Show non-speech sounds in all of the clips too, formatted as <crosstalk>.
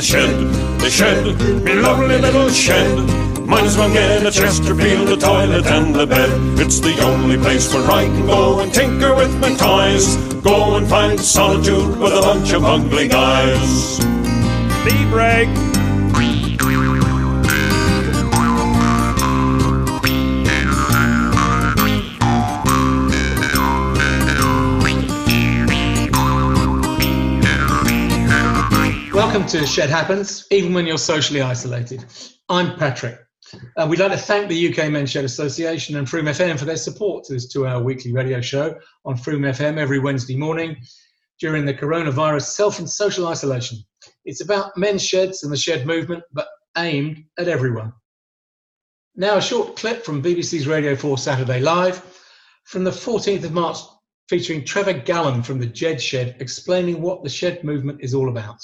the shed, the shed, me lovely little shed. Might as well get a Chesterfield, the toilet and the bed. It's the only place where I can go and tinker with my toys. Go and find solitude with a bunch of ugly guys. Tea break. To Shed Happens, even when you're socially isolated. I'm Patrick. Uh, we'd like to thank the UK Men's Shed Association and Frome FM for their support to this two hour weekly radio show on Frome FM every Wednesday morning during the coronavirus self and social isolation. It's about men's sheds and the shed movement, but aimed at everyone. Now, a short clip from BBC's Radio 4 Saturday Live from the 14th of March, featuring Trevor Gallen from the Jed Shed explaining what the shed movement is all about.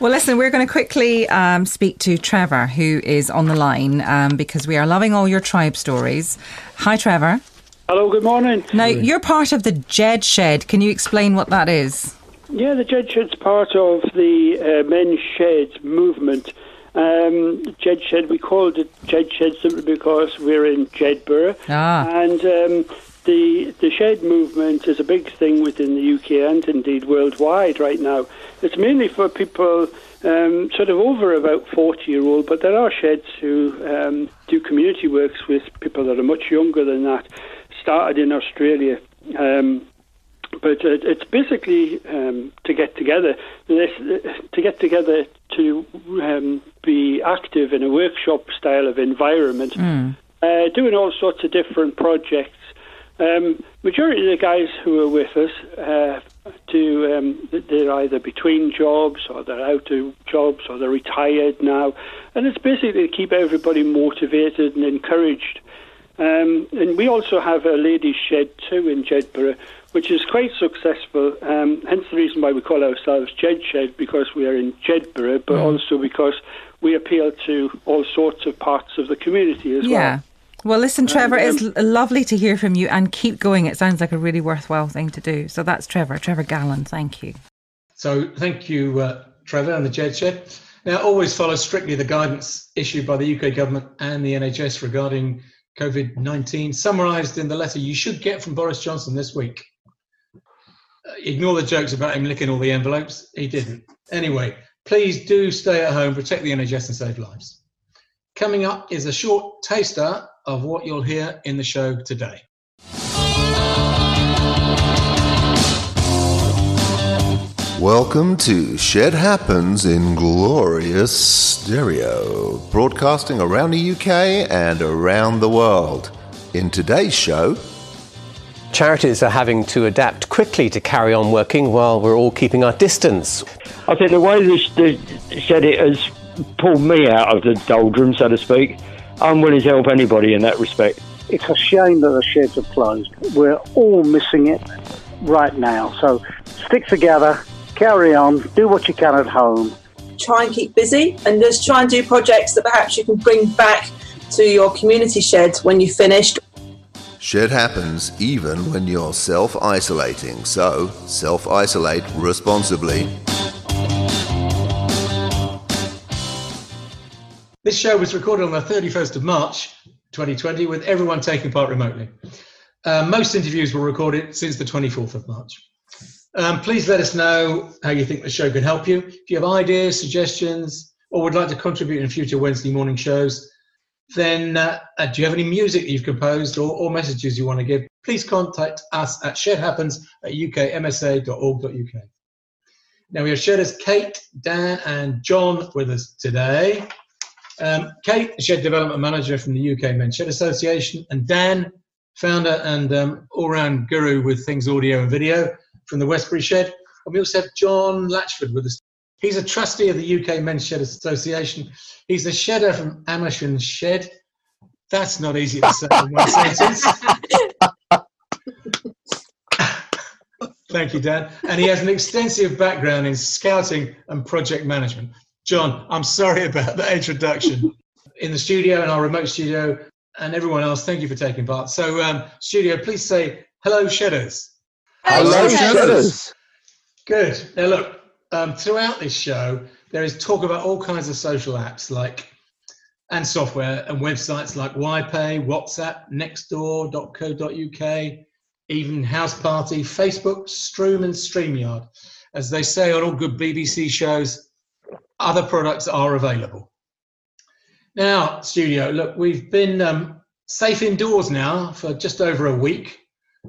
Well, listen, we're going to quickly um, speak to Trevor, who is on the line, um, because we are loving all your tribe stories. Hi, Trevor. Hello, good morning. Now, you're part of the Jed Shed. Can you explain what that is? Yeah, the Jed Shed's part of the uh, Men's Shed movement. Um, Jed Shed, we called it Jed Shed simply because we're in Jedburgh. Ah. And um, the, the shed movement is a big thing within the UK and indeed worldwide right now. It's mainly for people um, sort of over about 40 year old, but there are sheds who um, do community works with people that are much younger than that. Started in Australia. Um, but uh, it's basically um, to get together. This, to get together to um, be active in a workshop style of environment, uh, doing all sorts of different projects. Um, majority of the guys who are with us uh, do um, they're either between jobs or they're out of jobs or they're retired now, and it's basically to keep everybody motivated and encouraged. Um, and we also have a ladies' shed too in Jedburgh, which is quite successful. Um, hence the reason why we call ourselves Jed Shed because we are in Jedburgh, but also because we appeal to all sorts of parts of the community as Yeah. well. Well, listen, Trevor, um, it's lovely to hear from you and keep going. It sounds like a really worthwhile thing to do. So that's Trevor, Trevor Gallen. Thank you. So thank you, uh, Trevor, and the Jed Shed. Now, always follow strictly the guidance issued by the UK government and the NHS regarding COVID 19, summarised in the letter you should get from Boris Johnson this week. Uh, ignore the jokes about him licking all the envelopes. He didn't. Anyway, please do stay at home, protect the NHS, and save lives. Coming up is a short taster of what you'll hear in the show today. Welcome to Shed Happens in glorious stereo, broadcasting around the UK and around the world. In today's show, Charities are having to adapt quickly to carry on working while we're all keeping our distance. I think the way this the said it has pulled me out of the doldrum, so to speak. I'm willing to help anybody in that respect. It's a shame that the sheds are closed. We're all missing it right now. So stick together, carry on, do what you can at home. try and keep busy and just try and do projects that perhaps you can bring back to your community sheds when you've finished. Shed happens even when you're self isolating, so self isolate responsibly. This show was recorded on the 31st of March 2020 with everyone taking part remotely. Uh, most interviews were recorded since the 24th of March. Um, please let us know how you think the show can help you. If you have ideas, suggestions, or would like to contribute in future Wednesday morning shows, then uh, uh, do you have any music that you've composed or, or messages you want to give? Please contact us at shedhappens at ukmsa.org.uk. Now we have shared Kate, Dan, and John with us today. Um, Kate, Shed Development Manager from the UK Men's Shed Association, and Dan, founder and um, all-round guru with things audio and video from the Westbury Shed. And we also have John Latchford with us. He's a trustee of the UK Men's Shed Association. He's the shedder from Amersham Shed. That's not easy to say in one sentence. <laughs> Thank you, Dan. And he has an extensive background in scouting and project management. John, I'm sorry <laughs> about that introduction. In the studio, in our remote studio, and everyone else, thank you for taking part. So, um, studio, please say hello, Shedders. Hello, Shedders. Good. Now, look, um, throughout this show, there is talk about all kinds of social apps like and software and websites like YPay, WhatsApp, Nextdoor.co.uk, even House Party, Facebook, Stream, and StreamYard. As they say on all good BBC shows, other products are available. Now, studio, look, we've been um, safe indoors now for just over a week.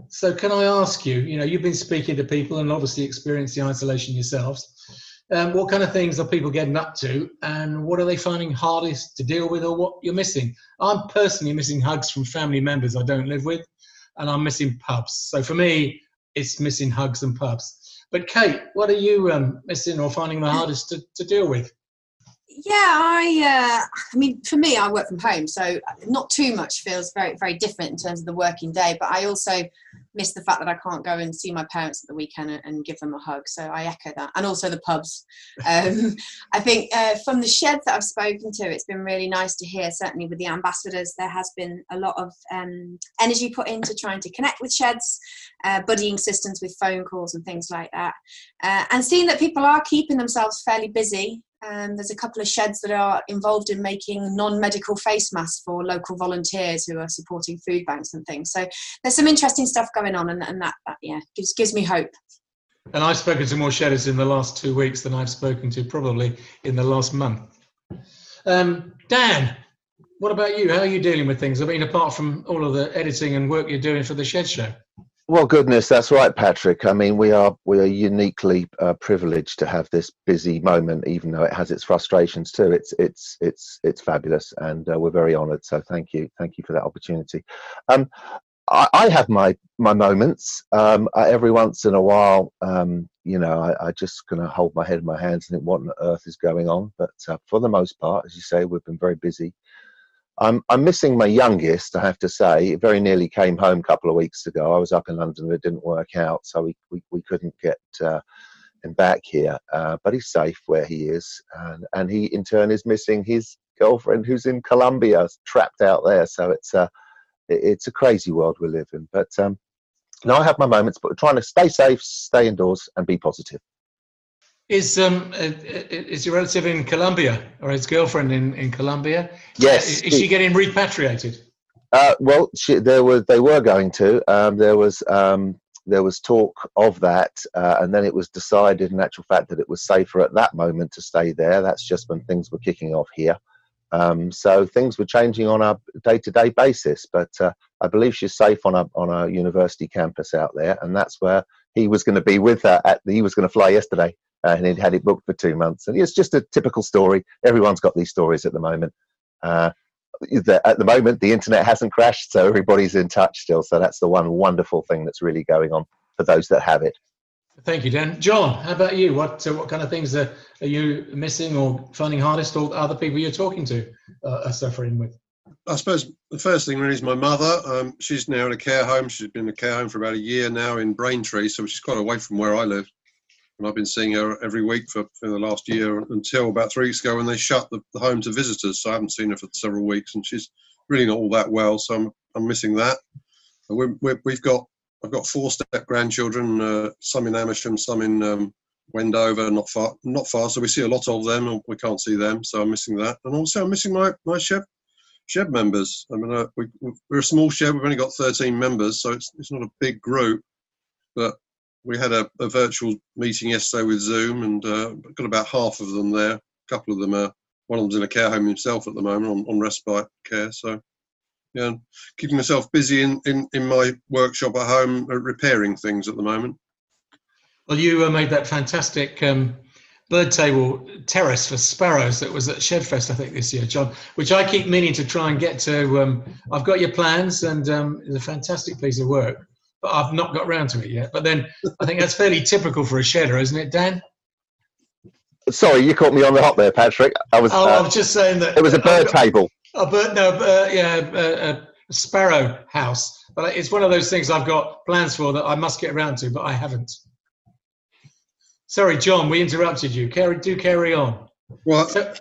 So, can I ask you? You know, you've been speaking to people and obviously experienced the isolation yourselves. Um, what kind of things are people getting up to, and what are they finding hardest to deal with, or what you're missing? I'm personally missing hugs from family members I don't live with, and I'm missing pubs. So for me, it's missing hugs and pubs. But Kate, what are you um, missing or finding the hardest to, to deal with? Yeah, I. Uh, I mean, for me, I work from home, so not too much feels very, very different in terms of the working day. But I also miss the fact that I can't go and see my parents at the weekend and, and give them a hug. So I echo that, and also the pubs. <laughs> Um, I think uh, from the sheds that I've spoken to, it's been really nice to hear. Certainly with the ambassadors, there has been a lot of um, energy put into trying to connect with sheds, uh, buddying systems with phone calls and things like that, uh, and seeing that people are keeping themselves fairly busy um, there's a couple of sheds that are involved in making non-medical face masks for local volunteers who are supporting food banks and things. So there's some interesting stuff going on, and, and that, that, yeah gives gives me hope. And I've spoken to more shedders in the last two weeks than I've spoken to probably in the last month. Um, Dan, what about you? How are you dealing with things? I mean, apart from all of the editing and work you're doing for the Shed Show. Well, goodness, that's right, Patrick. I mean, we are we are uniquely uh, privileged to have this busy moment, even though it has its frustrations too. It's it's it's it's fabulous, and uh, we're very honoured. So, thank you, thank you for that opportunity. Um, I, I have my my moments. Um, every once in a while, um, you know, I, I just kind of hold my head in my hands and think, what on earth is going on? But uh, for the most part, as you say, we've been very busy. I'm, I'm missing my youngest, I have to say. It very nearly came home a couple of weeks ago. I was up in London, and it didn't work out, so we, we, we couldn't get uh, him back here. Uh, but he's safe where he is, and, and he in turn is missing his girlfriend who's in Colombia, trapped out there. So it's a, it's a crazy world we live in. But um, now I have my moments, but we're trying to stay safe, stay indoors, and be positive. Is um uh, uh, is your relative in Colombia or his girlfriend in, in Colombia? Yes. Is, she getting repatriated? Uh, well, she, there was they were going to. Um, there was um, there was talk of that, uh, and then it was decided, in actual fact, that it was safer at that moment to stay there. That's just when things were kicking off here. Um, so things were changing on a day-to-day basis, but uh, I believe she's safe on a on a university campus out there, and that's where he was going to be with her. At the, he was going to fly yesterday uh, and he'd had it booked for two months. And it's just a typical story. Everyone's got these stories at the moment. Uh, the, at the moment, the internet hasn't crashed, so everybody's in touch still. So that's the one wonderful thing that's really going on for those that have it. Thank you, Dan. John, how about you? What uh, what kind of things are, are you missing or finding hardest, or other people you're talking to uh, are suffering with? I suppose the first thing really is my mother. Um, she's now in a care home. She's been in a care home for about a year now in Braintree, so she's quite away from where I live and I've been seeing her every week for, for the last year until about three weeks ago when they shut the, the, home to visitors. So I haven't seen her for several weeks, and she's really not all that well. So I'm I'm missing that. we have got I've got four step grandchildren, uh, some in Amersham, some in um, Wendover, not far not far. So we see a lot of them, and we can't see them. So I'm missing that, and also I'm missing my my shed shed members. I mean, uh, we, we're a small shed. We've only got 13 members, so it's it's not a big group, but we had a, a, virtual meeting yesterday with Zoom, and uh, got about half of them there. A couple of them are one of them's in a care home himself at the moment on, on respite care. So, yeah, keeping myself busy in, in, in my workshop at home, uh, repairing things at the moment. Well, you uh, made that fantastic um, bird table terrace for sparrows that was at Shedfest, I think, this year, John, which I keep meaning to try and get to. Um, I've got your plans, and um, it's a fantastic piece of work but I've not got around to it yet. But then I think that's fairly typical for a shedder, isn't it, Dan? Sorry, you caught me on the hop there, Patrick. I was. Oh, uh, I was just saying that it was a bird got, table. A bird, no, uh, yeah, a, a sparrow house. But it's one of those things I've got plans for that I must get around to, but I haven't. Sorry, John, we interrupted you. Carry, do carry on. Well, so,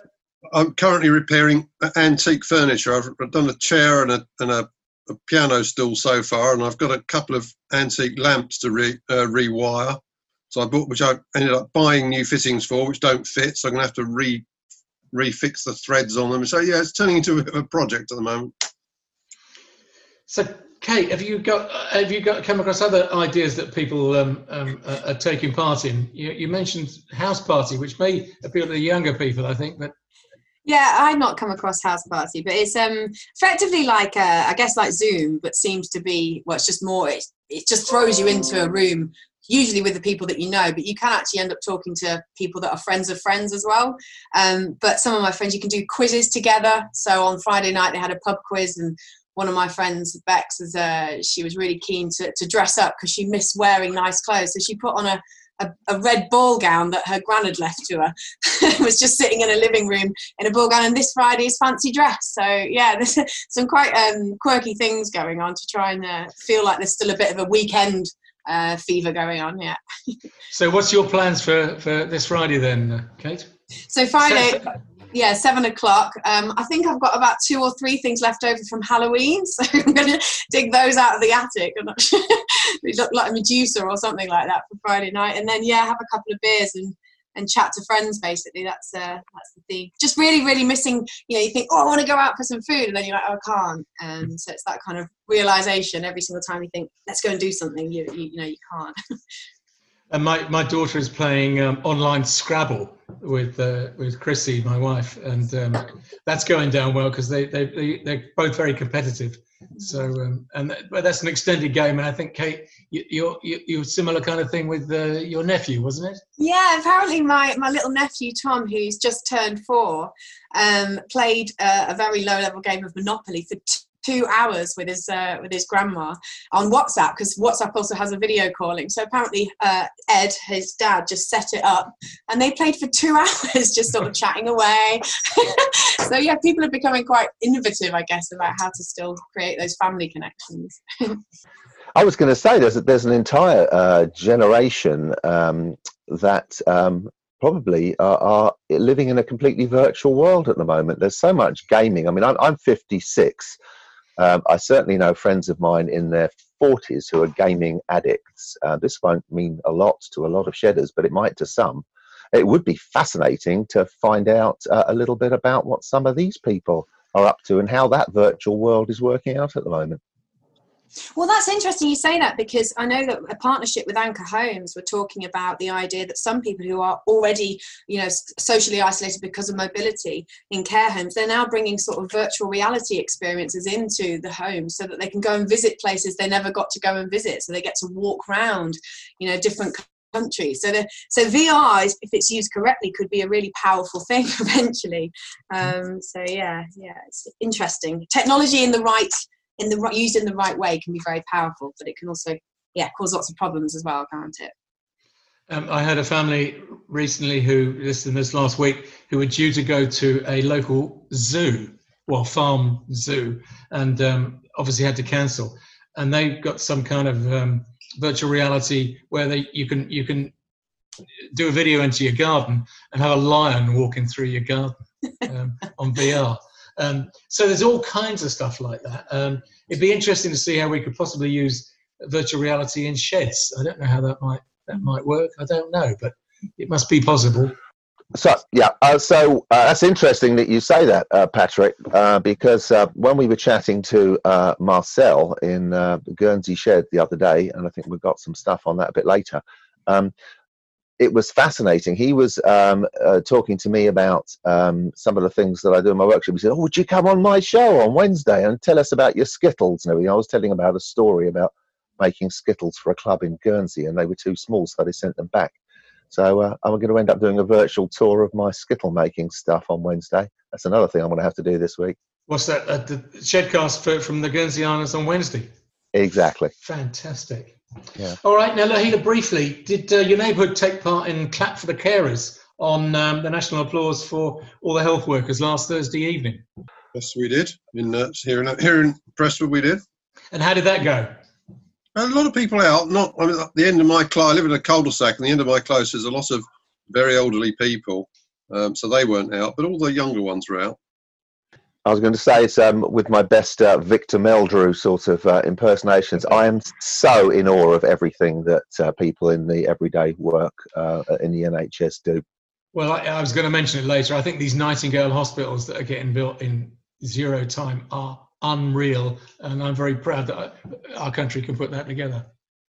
I'm currently repairing antique furniture. I've done a chair and a, and a a piano stool so far, and I've got a couple of antique lamps to re, uh, rewire. So I bought, which I ended up buying new fittings for, which don't fit. So I'm gonna have to re refix the threads on them. So yeah, it's turning into a, a project at the moment. So, Kate, have you got have you got come across other ideas that people um, um, are, are taking part in? You, you mentioned house party, which may appeal to the younger people, I think, but Yeah, I've not come across House Party, but it's um effectively like uh, I guess like Zoom, but seems to be well, it's just more. It, it just throws you into a room, usually with the people that you know, but you can actually end up talking to people that are friends of friends as well. Um, but some of my friends, you can do quizzes together. So on Friday night they had a pub quiz, and one of my friends, Bex, is uh, she was really keen to, to dress up because she missed wearing nice clothes, so she put on a a, a red ball gown that her gran had left to her. <laughs> was just sitting in a living room in a ball gown, and this Friday's fancy dress. So yeah, <laughs> there's some quite um, quirky things going on to try and uh, feel like there's still a bit of a weekend uh, fever going on. Yeah. <laughs> so what's your plans for for this Friday then, Kate? So Friday, yeah, seven o'clock. Um, I think I've got about two or three things left over from Halloween, <laughs> so I'm going to dig those out of the attic. I'm not sure. <laughs> Look like a Medusa or something like that for Friday night, and then yeah, have a couple of beers and and chat to friends. Basically, that's uh, that's the theme. Just really, really missing. You know, you think, oh, I want to go out for some food, and then you're like, oh, I can't. And so it's that kind of realization every single time you think, let's go and do something. You you, you know, you can't. <laughs> And my, my daughter is playing um, online Scrabble with uh, with Chrissy, my wife, and um, that's going down well because they, they, they, they're both very competitive. So, um, and that, but that's an extended game. And I think, Kate, you, you're, you, you're similar kind of thing with uh, your nephew, wasn't it? Yeah, apparently my, my little nephew Tom, who's just turned four, um, played uh, a very low level game of Monopoly for t- two hours with his uh, with his grandma on WhatsApp because WhatsApp also has a video calling. So apparently uh, Ed, his dad, just set it up and they played for two <laughs> hours just sort of chatting away. <laughs> so yeah, people are becoming quite innovative, I guess, about how to still create those family connections. <laughs> I was going to say there's there's an entire uh, generation um, that um, probably are, are, living in a completely virtual world at the moment. There's so much gaming. I mean, I'm, I'm 56. Um, I certainly know friends of mine in their 40s who are gaming addicts. Uh, this won't mean a lot to a lot of shedders, but it might to some. It would be fascinating to find out uh, a little bit about what some of these people are up to and how that virtual world is working out at the moment. Well, that's interesting you say that because I know that a partnership with Anchor Homes, we're talking about the idea that some people who are already, you know, socially isolated because of mobility in care homes, they're now bringing sort of virtual reality experiences into the home so that they can go and visit places they never got to go and visit. So they get to walk around, you know, different countries. So the so VR, if it's used correctly, could be a really powerful <laughs> thing eventually. Um, so yeah, yeah, it's interesting. Technology in the right in the used in the right way can be very powerful, but it can also yeah cause lots of problems as well, can't it? Um, I had a family recently who this in this last week who were due to go to a local zoo, well farm zoo, and um, obviously had to cancel. And they got some kind of um, virtual reality where they you can you can do a video into your garden and have a lion walking through your garden <laughs> um, on VR. Um, so there's all kinds of stuff like that. Um, it'd be interesting to see how we could possibly use virtual reality in sheds. I don't know how that might that might work. I don't know, but it must be possible. So yeah, uh, so uh, that's interesting that you say that, uh, Patrick, uh, because uh, when we were chatting to uh, Marcel in Guernsey Shed the other day, and I think we've got some stuff on that a bit later. Um, it was fascinating. He was um, uh, talking to me about um, some of the things that I do in my workshop. He said, "Oh, would you come on my show on Wednesday and tell us about your skittles?" And everything. I was telling him about a story about making skittles for a club in Guernsey, and they were too small, so they sent them back. So uh, I'm going to end up doing a virtual tour of my skittle making stuff on Wednesday. That's another thing I'm going to have to do this week. What's that? Uh, the Shedcast from the Guernsey Islands on Wednesday. Exactly. Fantastic. Yeah. All right, now Lahila, briefly, did uh, your neighbourhood take part in Clap for the Carers on um, the national applause for all the health workers last Thursday evening? Yes, we did. In uh, here in here in Prestwood, we did. And how did that go? A lot of people out. Not I mean, at the end of my close. I live in a cul-de-sac, and the end of my close is a lot of very elderly people, um, so they weren't out, but all the younger ones were out. I was going to say it's um, with my best uh, Victor Meldrew sort of uh, impersonations. I am so in awe of everything that uh, people in the everyday work uh, in the NHS do. Well, I, I was going to mention it later. I think these Nightingale hospitals that are getting built in zero time are unreal, and I'm very proud that our country can put that together.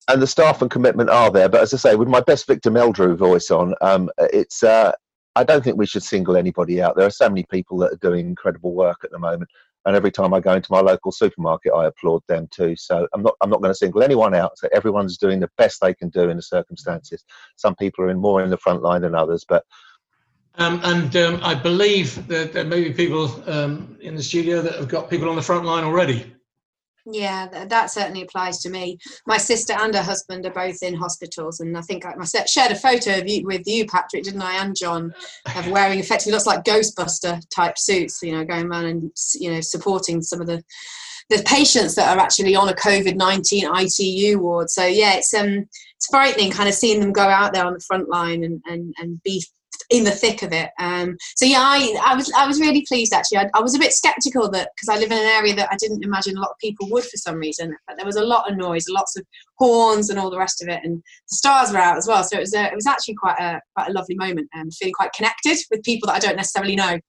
And the staff and commitment are there, but as I say, with my best Victor Meldrew voice on, um, it's uh, I don't think we should single anybody out. There are so many people that are doing incredible work at the moment, and every time I go into my local supermarket, I applaud them too. So I'm not I'm not going to single anyone out. So everyone's doing the best they can do in the circumstances. Some people are in more in the front line than others, but. Um, and um, I believe that there may be people um, in the studio that have got people on the front line already. Yeah, that, certainly applies to me. My sister and her husband are both in hospitals, and I think I, I shared a photo of you with you, Patrick, didn't I? And John, of wearing effectively looks like Ghostbuster type suits. You know, going around and you know supporting some of the the patients that are actually on a COVID nineteen ITU ward. So yeah, it's um it's frightening, kind of seeing them go out there on the front line and and and be in the thick of it. Um, so yeah, I, I was I was really pleased actually. I, I was a bit skeptical that because I live in an area that I didn't imagine a lot of people would for some reason. But there was a lot of noise, lots of horns and all the rest of it, and the stars were out as well. So it was a, it was actually quite a quite a lovely moment and feeling quite connected with people that I don't necessarily know.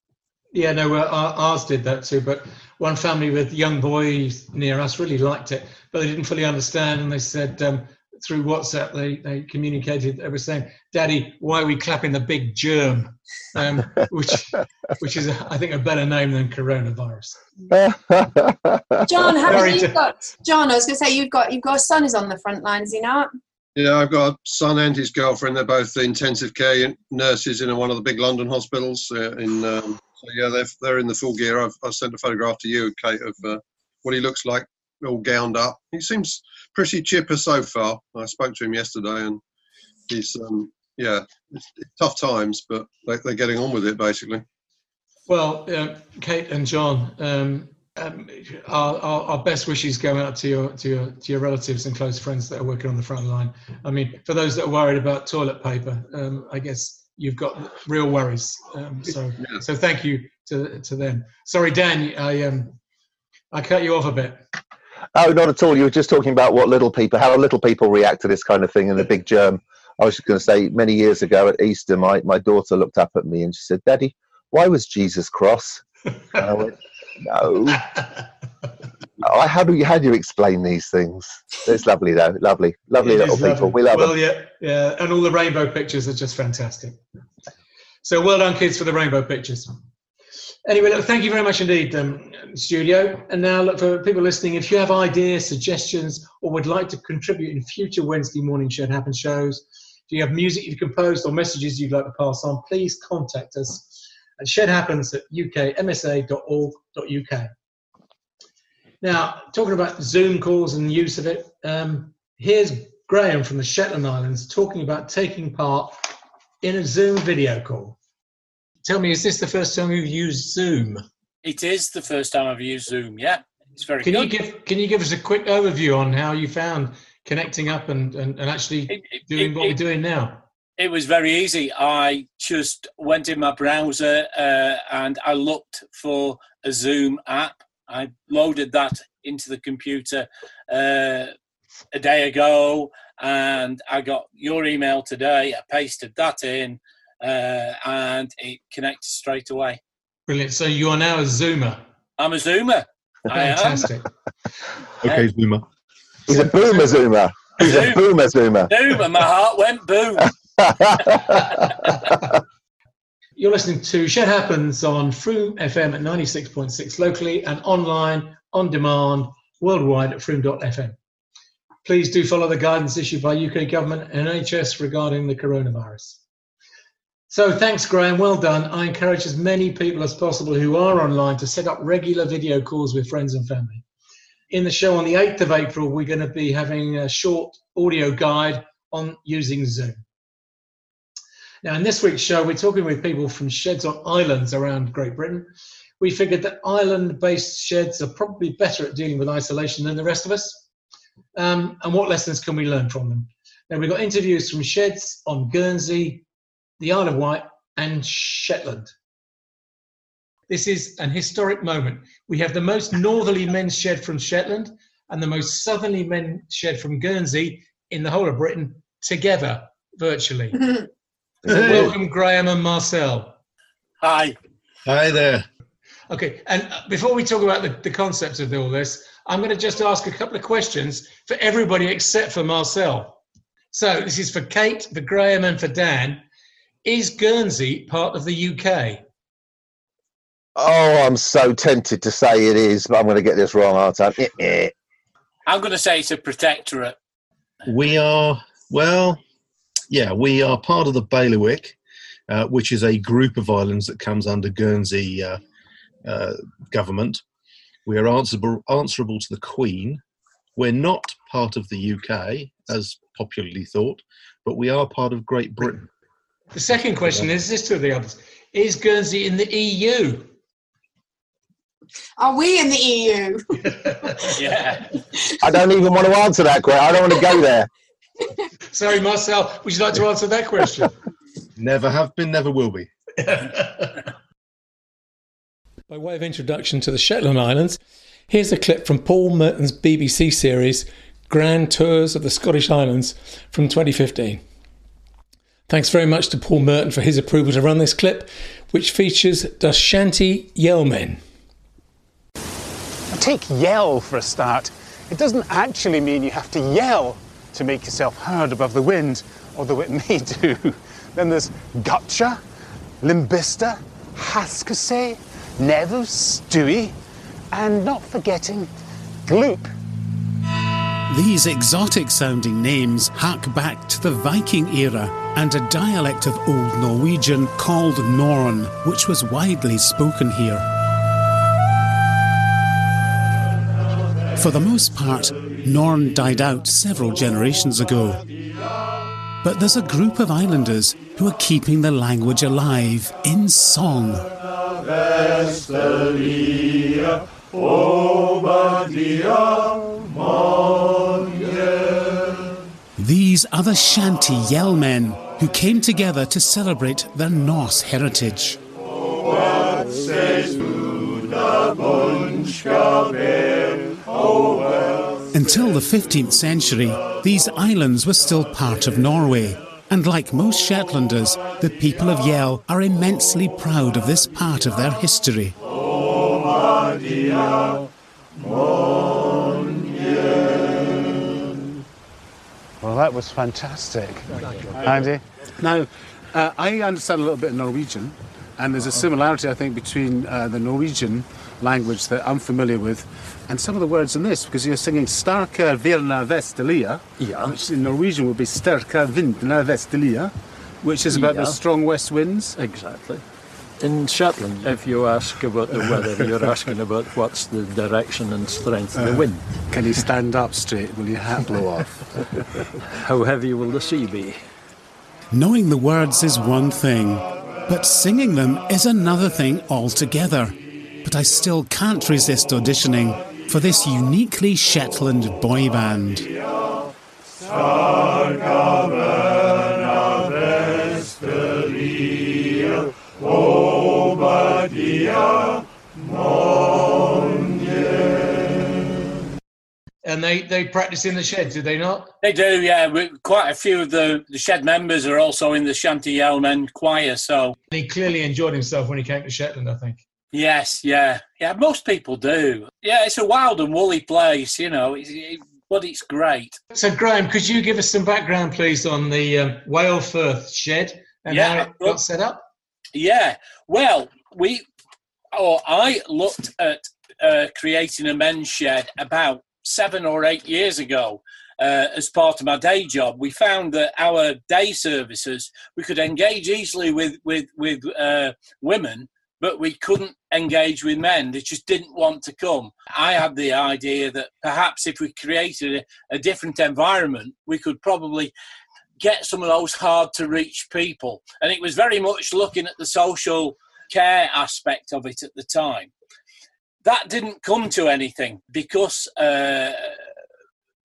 Yeah, no, uh, ours did that too. But one family with young boys near us really liked it, but they didn't fully understand, and they said. Um, through WhatsApp, they, they communicated. They were saying, "Daddy, why are we clapping the big germ?" Um, which <laughs> which is, I think, a better name than coronavirus. <laughs> John, how many you got? John, I was going to say you've got you've got a son who's on the front line, is he not? Yeah, I've got a son and his girlfriend. They're both intensive care nurses in one of the big London hospitals. Uh, in um, so yeah, they're they're in the full gear. I've, I've sent a photograph to you, Kate, of uh, what he looks like, all gowned up. He seems pretty chipper so far. I spoke to him yesterday, and he's um, yeah, it's, it's tough times, but they, are getting on with it basically. Well, uh, Kate and John, um, um, our, our, our, best wishes go out to your to your to your relatives and close friends that are working on the front line. I mean, for those that are worried about toilet paper, um, I guess you've got real worries. Um, so yeah. so thank you to to them. Sorry, Dan, I um I cut you off a bit. Oh, not at all. You were just talking about what little people, how little people react to this kind of thing and the big germ. I was just going to say, many years ago at Easter, my, my daughter looked up at me and she said, Daddy, why was Jesus cross? And I went, No. how do you how do you explain these things? It's lovely though, lovely, lovely it little people. Lovely. We love well, them. yeah, yeah, and all the rainbow pictures are just fantastic. So well done, kids, for the rainbow pictures. Anyway, look, thank you very much indeed, um, studio. And now, look, for people listening, if you have ideas, suggestions, or would like to contribute in future Wednesday morning Shed Happen shows, if you have music you've composed or messages you'd like to pass on, please contact us at shedhappens at ukmsa.org.uk. Now, talking about Zoom calls and the use of it, um, here's Graham from the Shetland Islands talking about taking part in a Zoom video call. Tell me, is this the first time you've used Zoom? It is the first time I've used Zoom. Yeah, it's very can good. You give, can you give us a quick overview on how you found connecting up and, and, and actually it, it, doing it, what we're doing now? It was very easy. I just went in my browser uh, and I looked for a Zoom app. I loaded that into the computer uh, a day ago and I got your email today. I pasted that in Uh, and it connected straight away. Brilliant. So you are now a Zoomer. I'm a Zoomer. Fantastic. <laughs> okay, Zoomer. He's a boomer Zoomer. He's Zoom. a boomer Zoomer. Zoomer. My heart went boom. <laughs> <laughs> You're listening to Shed Happens on Frome FM at 96.6 locally and online, on demand, worldwide at frome.fm. Please do follow the guidance issued by UK government and NHS regarding the coronavirus. So thanks, Graham. Well done. I encourage as many people as possible who are online to set up regular video calls with friends and family. In the show on the 8th of April, we're going to be having a short audio guide on using Zoom. Now, in this week's show, we're talking with people from sheds on islands around Great Britain. We figured that island based sheds are probably better at dealing with isolation than the rest of us. Um, and what lessons can we learn from them? Now, we've got interviews from sheds on Guernsey, the Isle of Wight, and Shetland. This is an historic moment. We have the most northerly men's shed from Shetland and the most southerly men's shed from Guernsey in the whole of Britain together, virtually. <laughs> So welcome, Graham and Marcel. Hi. Hi there. Okay, and uh, before we talk about the, the concepts of all this, I'm going to just ask a couple of questions for everybody except for Marcel. So this is for Kate, for Graham, and for Dan. Is Guernsey part of the UK? Oh, I'm so tempted to say it is, but I'm going to get this wrong, aren't I? Eh, eh. I'm going to say it's a protectorate. We are, well, yeah, we are part of the Bailiwick, uh, which is a group of islands that comes under Guernsey uh, uh, government. We are answerable, answerable to the Queen. We're not part of the UK, as popularly thought, but we are part of Great Britain. The second question is this to the others: Is Guernsey in the EU? Are we in the EU? Yeah. <laughs> I don't even want to answer that question. I don't want to go there. <laughs> Sorry, Marcel. Would you like to answer that question? Never have been, never will be. <laughs> By way of introduction to the Shetland Islands, here's a clip from Paul Merton's BBC series Grand Tours of the Scottish Islands from 2015. Thanks very much to Paul Merton for his approval to run this clip, which features the Shanty Yellmen. Take yell for a start. It doesn't actually mean you have to yell to make yourself heard above the wind, although it <laughs> may do. Then there's Gutcher, Lumbister, Hascosay, nevus, stewie, and not forgetting Gloup. These exotic sounding names hark back to the Viking era and a dialect of Old Norwegian called Norn, which was widely spoken here. For the most part, Norn died out several generations ago. But there's a group of islanders who are keeping the language alive in song. These other the Shanty Yellmen who came together to celebrate their Norse heritage. Until the 15th century, these islands were still part of Norway. And like most Shetlanders, the people of Yell are immensely proud of this part of their history. Well, that was fantastic. Andy? Now, uh, I understand a little bit of Norwegian, and there's a similarity, I think, between uh, the Norwegian language that I'm familiar with and some of the words in this, because you're singing Starka Virna Vestelia, which in Norwegian would be Sterka Vindna Vestelia, which is about Yeah. the strong west winds. Exactly. In Shetland, if you ask about the weather, you're asking about what's the direction and strength of the Uh, wind. Can you stand up straight? Will your hat blow off? <laughs> How heavy will the sea be? Knowing the words is one thing, but singing them is another thing altogether. But I still can't resist auditioning for this uniquely Shetland boy band. And they, they practice in the shed, do they not? They do, yeah. We, quite a few of the, the shed members are also in the Shanty Yellmen choir, so. He clearly enjoyed himself when he came to Shetland, I think. Yes, yeah. Yeah, most people do. Yeah, it's a wild and woolly place, you know, it's, it, but it's great. So, Graham, could you give us some background, please, on the um, Whale Firth shed and Yeah, how it got set up? Yeah. Well, we, or I looked at uh, creating a men's shed about seven or eight years ago uh, as part of my day job. We found that our day services we could engage easily with with with uh, women, but we couldn't engage with men. They just didn't want to come. I had the idea that perhaps if we created a, a different environment, we could probably get some of those hard to reach people. And it was very much looking at the social care aspect of it at the time. That didn't come to anything because uh,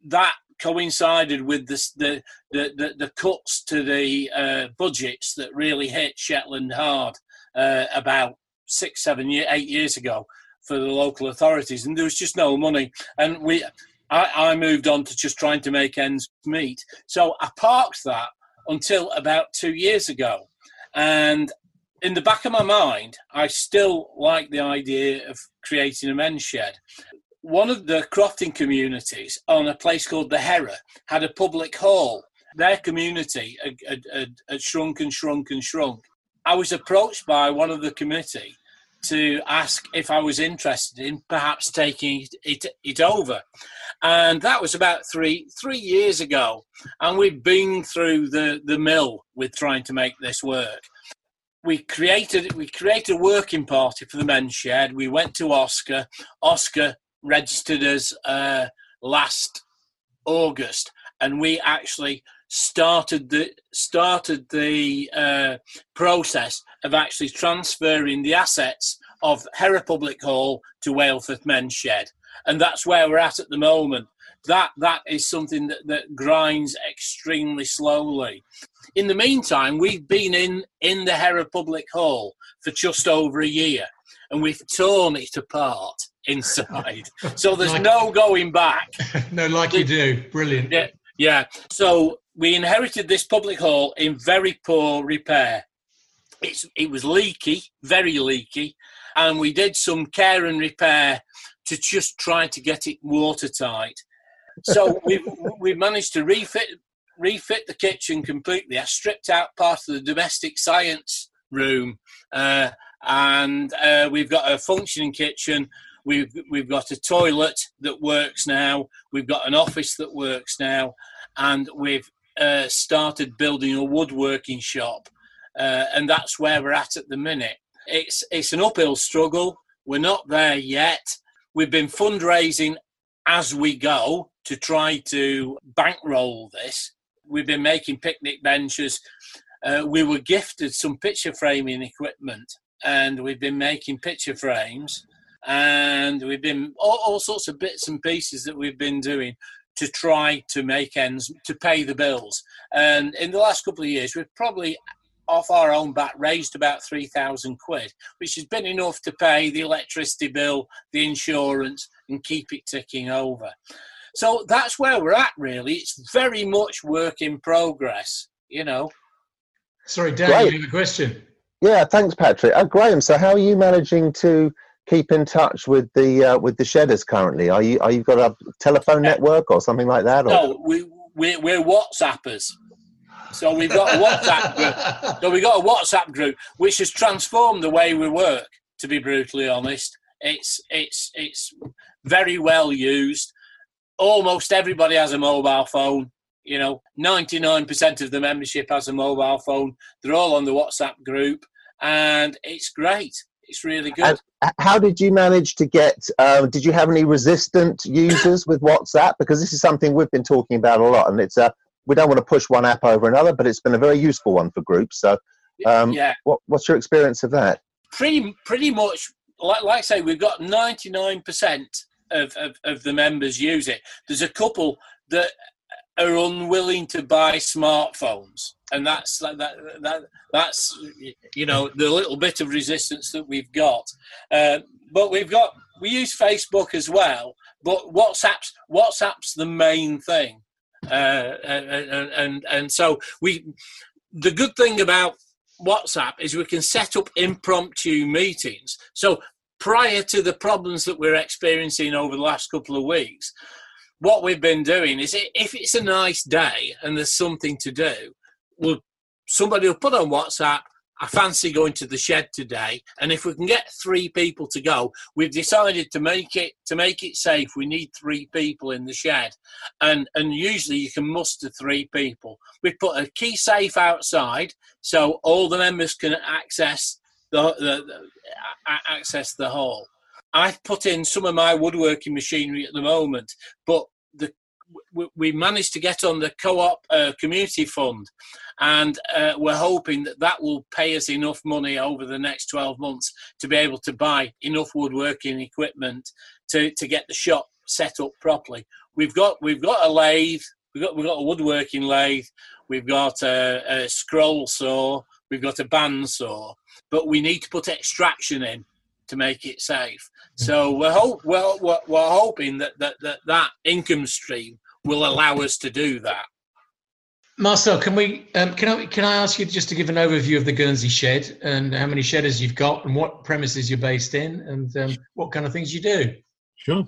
that coincided with the, the, the, the, cuts to the uh, budgets that really hit Shetland hard uh, about six, seven, year, eight years ago for the local authorities, and there was just no money. And we, I, I moved on to just trying to make ends meet. So I parked that until about two years ago, and in the back of my mind, I still like the idea of creating a men's shed. One of the crofting communities on a place called the Herra had a public hall. Their community had, had, had, shrunk and shrunk and shrunk. I was approached by one of the committee to ask if I was interested in perhaps taking it, it, it, over. And that was about three three years ago. And we've been through the, the mill with trying to make this work. We created we created a working party for the men's shed. We went to OSCR. OSCR registered us uh, last August, and we actually started the started the uh, process of actually transferring the assets of Herra Public Hall to Whale Firth Men's Shed, and that's where we're at at the moment. That that is something that, that grinds extremely slowly. In the meantime, we've been in in the Herra Public Hall for just over a year, and we've torn it apart inside. <laughs> so there's like, no going back. <laughs> no, like you do. Brilliant. Yeah, yeah. So we inherited this public hall in very poor repair. It's, it was leaky, very leaky, and we did some care and repair to just try to get it watertight. So <laughs> we've, we've managed to refit refit the kitchen completely. I stripped out part of the domestic science room, uh, and uh, we've got a functioning kitchen. We've we've got a toilet that works now. We've got an office that works now, and we've uh, started building a woodworking shop, uh, and that's where we're at at the minute. It's it's an uphill struggle. We're not there yet. We've been fundraising as we go to try to bankroll this. We've been making picnic benches. Uh, we were gifted some picture framing equipment, and we've been making picture frames and we've been all, all, sorts of bits and pieces that we've been doing to try to make ends to pay the bills. And in the last couple of years, we've probably off our own back raised about 3,000 quid, which has been enough to pay the electricity bill, the insurance, and keep it ticking over. So that's where we're at, really. It's very much work in progress, you know. Sorry, Dan, you have a question. Yeah, thanks, Patrick. Uh, Graham, so how are you managing to keep in touch with the uh, with the shedders currently? Are you are you got a telephone network or something like that? Or? No, we we're, we're WhatsAppers. So we've got a WhatsApp group. So we've got a WhatsApp group which has transformed the way we work. To be brutally honest, it's it's it's very well used. Almost everybody has a mobile phone. You know, ninety nine percent of the membership has a mobile phone. They're all on the WhatsApp group, and it's great. It's really good. And how did you manage to get? Uh, did you have any resistant users with WhatsApp? Because this is something we've been talking about a lot, and it's a we don't want to push one app over another, but it's been a very useful one for groups. So, um, yeah. What, what's your experience of that? Pretty pretty much, like, like I say, we've got ninety nine percent of, of, of the members use it. There's a couple that are unwilling to buy smartphones and that's that, that, that that's you know the little bit of resistance that we've got. Uh, but we've got we use facebook as well but whatsapp's whatsapp's the main thing. Uh, and, and and so we the good thing about whatsapp is we can set up impromptu meetings. So prior to the problems that we're experiencing over the last couple of weeks what we've been doing is if it's a nice day and there's something to do, we'll, somebody will put on WhatsApp, I fancy going to the shed today, and if we can get three people to go, we've decided to make it to make it safe. We need three people in the shed, and and usually you can muster three people. We've put a key safe outside, so all the members can access the, the, the access the hall. I've put in some of my woodworking machinery at the moment, but the we managed to get on the co-op uh, community fund and uh, we're hoping that that will pay us enough money over the next 12 months to be able to buy enough woodworking equipment to, to get the shop set up properly we've got we've got a lathe we've got we've got a woodworking lathe we've got a, a scroll saw we've got a bandsaw, but we need to put extraction in to make it safe. So we're, hope, we're, we're, we're hoping that, that, that that income stream will allow us to do that. Marcel, can we um, can I can I ask you just to give an overview of the Guernsey shed and how many shedders you've got and what premises you're based in and um, what kind of things you do? Sure.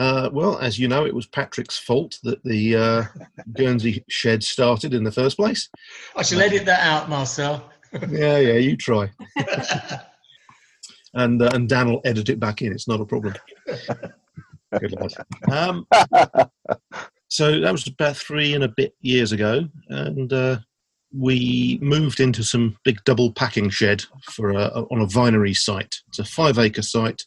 Uh, well, as you know, it was Patrick's fault that the uh, Guernsey shed started in the first place. I shall edit that out, Marcel. yeah, yeah, you try. <laughs> and uh, and Dan will edit it back in. It's not a problem. Good lad. Um, so that was about three and a bit years ago, and uh, we moved into some big double packing shed for a, on a vinery site. It's a five acre site,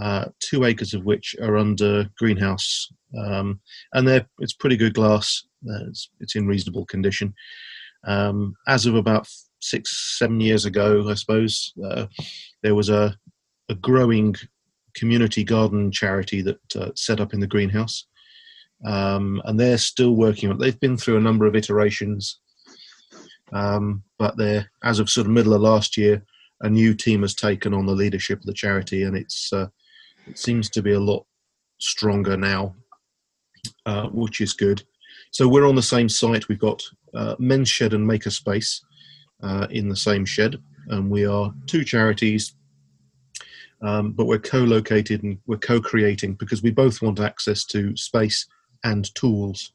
uh, two acres of which are under greenhouse, um, and they're it's pretty good glass. Uh, it's, it's, in reasonable condition. Um, as of about six, seven years ago, I suppose, uh, there was a, a growing community garden charity that uh, set up in the greenhouse. Um, and they're still working on. They've been through a number of iterations, um, but they're as of sort of middle of last year, a new team has taken on the leadership of the charity, and it's uh, it seems to be a lot stronger now, uh, which is good. So we're on the same site. We've got uh, Men's Shed and Makerspace uh, in the same shed, and we are two charities um, but we're co-located and we're co-creating because we both want access to space and tools.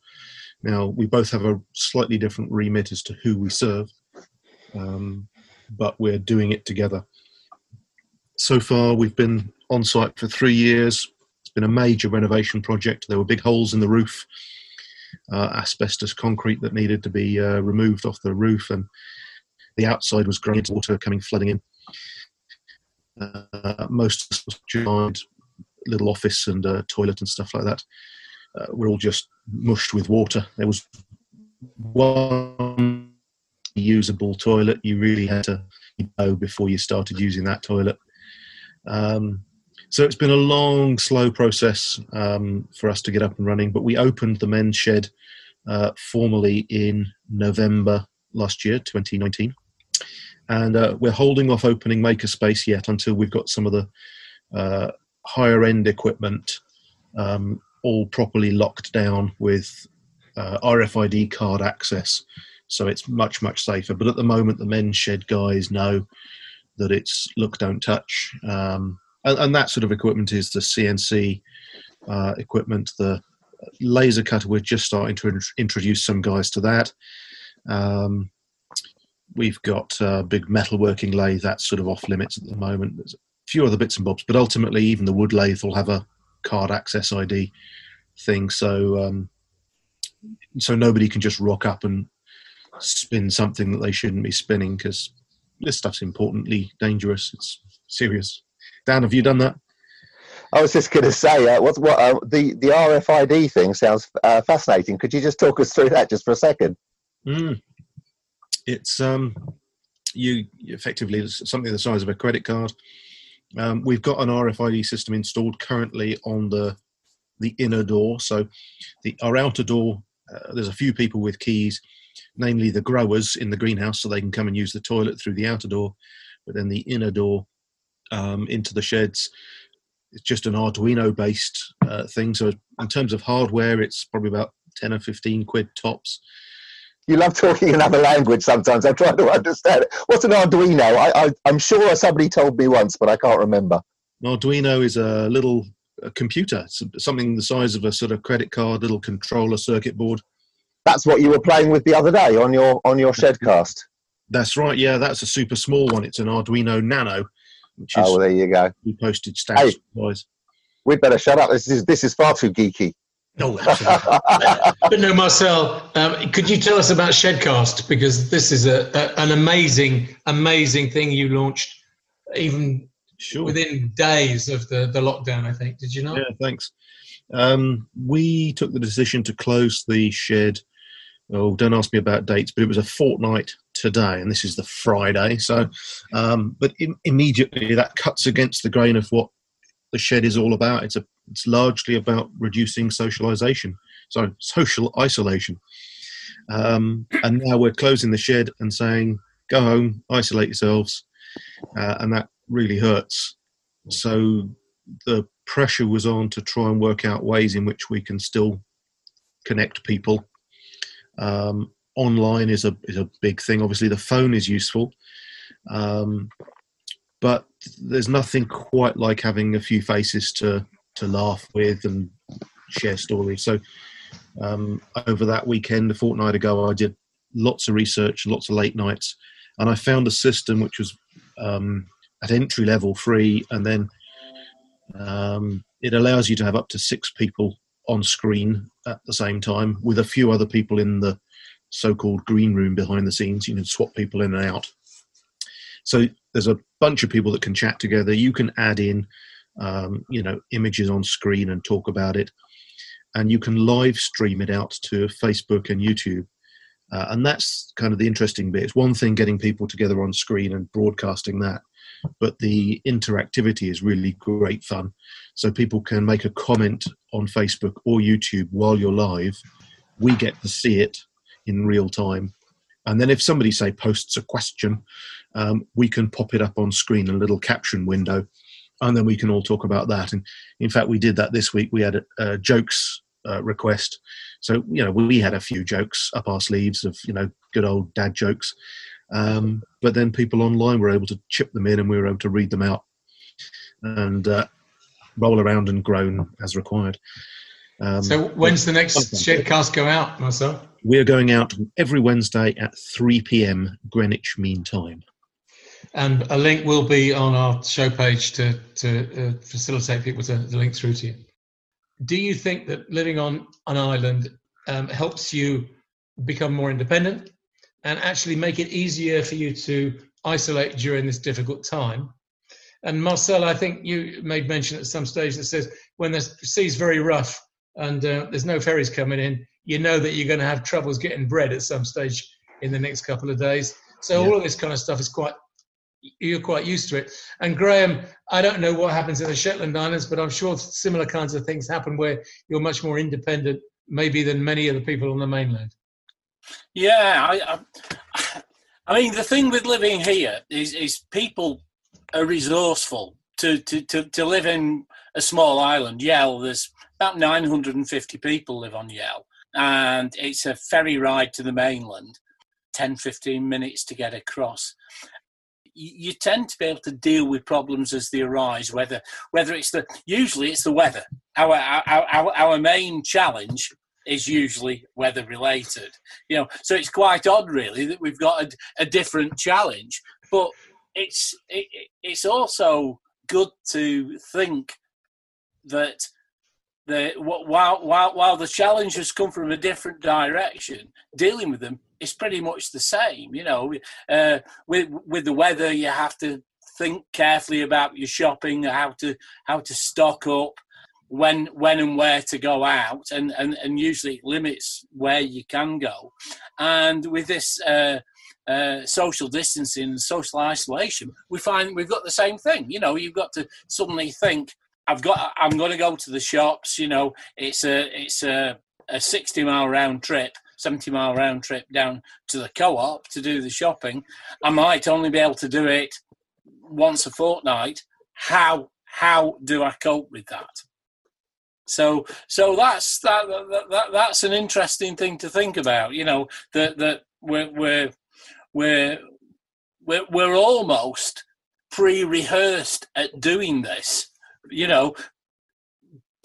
Now we both have a slightly different remit as to who we serve, um, but we're doing it together. So far, we've been on site for three years. It's been a major renovation project. There were big holes in the roof, uh, asbestos concrete that needed to be uh, removed off the roof, and the outside was growing water coming flooding in. Uh, most of us giant little office and uh, toilet and stuff like that uh, were all just mushed with water. There was one usable toilet. You really had to know before you started using that toilet. Um, so it's been a long, slow process um, for us to get up and running. But we opened the men's shed uh, formally in November last year, 2019 and uh, we're holding off opening Makerspace yet until we've got some of the uh, higher end equipment um, all properly locked down with uh, RFID card access. So it's much, much safer. But at the moment, the men's shed guys know that it's look, don't touch. Um, and, and, that sort of equipment is the CNC uh, equipment, the laser cutter. We're just starting to in- introduce some guys to that. Um, we've got a big metalworking lathe that's sort of off limits at the moment. There's a few other bits and bobs, but ultimately, even the wood lathe will have a card access ID thing, so um, so nobody can just rock up and spin something that they shouldn't be spinning because this stuff's importantly dangerous. It's serious. Dan, have you done that? I was just going to say, uh, what, what uh, the the RFID thing sounds uh, fascinating. Could you just talk us through that just for a second? Mm it's um, you effectively something the size of a credit card. Um, we've got an RFID system installed currently on the the inner door. So the our outer door, uh, there's a few people with keys, namely the growers in the greenhouse, so they can come and use the toilet through the outer door. But then the inner door um, into the sheds, it's just an Arduino based uh, thing. So in terms of hardware, it's probably about ten or fifteen quid tops you love talking another language sometimes. I'm trying to understand it. What's an Arduino? I, am sure somebody told me once, but I can't remember. An Arduino is a little a computer, something the size of a sort of credit card, little controller circuit board. That's what you were playing with the other day on your on your Shedcast. That's right. Yeah, that's a super small one. It's an Arduino Nano. Which is oh, well, there you go. We posted stamp hey, We'd better shut up. This is this is far too geeky. No, absolutely. <laughs> but no, Marcel, um, could you tell us about Shedcast? Because this is a, a an amazing, amazing thing you launched, even sure. within days of the, the lockdown. I think. Did you know? Yeah, thanks. Um, we took the decision to close the shed. Oh, don't ask me about dates, but it was a fortnight today, and this is the Friday. So, um, but immediately that cuts against the grain of what the shed is all about. It's a it's largely about reducing socialization, so social isolation. Um, and now we're closing the shed and saying go home, isolate yourselves, uh, and that really hurts. So the pressure was on to try and work out ways in which we can still connect people. Um, online is a is a big thing. Obviously, the phone is useful, um, but there's nothing quite like having a few faces to to laugh with and share stories. So um, over that weekend, a fortnight ago, I did lots of research, lots of late nights, and I found a system which was um, at entry level free, and then um, it allows you to have up to six people on screen at the same time with a few other people in the so-called green room behind the scenes. You can swap people in and out. So there's a bunch of people that can chat together. You can add in, um, you know, images on screen and talk about it, and you can live stream it out to Facebook and YouTube. Uh, and that's kind of the interesting bit. It's one thing getting people together on screen and broadcasting that, but the interactivity is really great fun. So people can make a comment on Facebook or YouTube while you're live. We get to see it in real time. And then if somebody, say, posts a question, um, we can pop it up on screen, a little caption window, and then we can all talk about that. And in fact, we did that this week. We had a, a jokes uh, request. So, you know, we had a few jokes up our sleeves of, you know, good old dad jokes. Um, but then people online were able to chip them in and we were able to read them out and uh, roll around and groan as required. Um, so when's the next Shedcast go out, Marcel? We're going out every Wednesday at 3 p.m. Greenwich Mean Time. And a link will be on our show page to, to uh, facilitate people to, to, link through to you. Do you think that living on an island um, helps you become more independent and actually make it easier for you to isolate during this difficult time? And Marcel, I think you made mention at some stage that says when the sea's very rough and uh, there's no ferries coming in, you know that you're going to have troubles getting bread at some stage in the next couple of days. So yeah. all of this kind of stuff is quite you're quite used to it. And Graham, I don't know what happens in the Shetland Islands, but I'm sure similar kinds of things happen where you're much more independent, maybe than many of the people on the mainland. Yeah, I, I, I mean, the thing with living here is, is people are resourceful. To, to, to, to live in a small island, Yell, there's about 950 people live on Yell, and it's a ferry ride to the mainland, 10, 15 minutes to get across you tend to be able to deal with problems as they arise. Whether whether it's the usually it's the weather. Our our our, our main challenge is usually weather related. You know, so it's quite odd really that we've got a, a different challenge, but it's it, it's also good to think that the while while while the challenges come from a different direction, dealing with them is pretty much the same. You know, uh, with with the weather, you have to think carefully about your shopping, how to how to stock up, when when and where to go out, and and and usually limits where you can go. And with this. Uh, uh, social distancing, social isolation, we find we've got the same thing. You know, you've got to suddenly think, I've got, I'm going to go to the shops. You know, it's a, it's a, a 60 mile round trip. 70 mile round trip down to the co-op to do the shopping i might only be able to do it once a fortnight how how do i cope with that so so that's that, that, that that's an interesting thing to think about you know that that we're we're we're we're, we're almost pre-rehearsed at doing this you know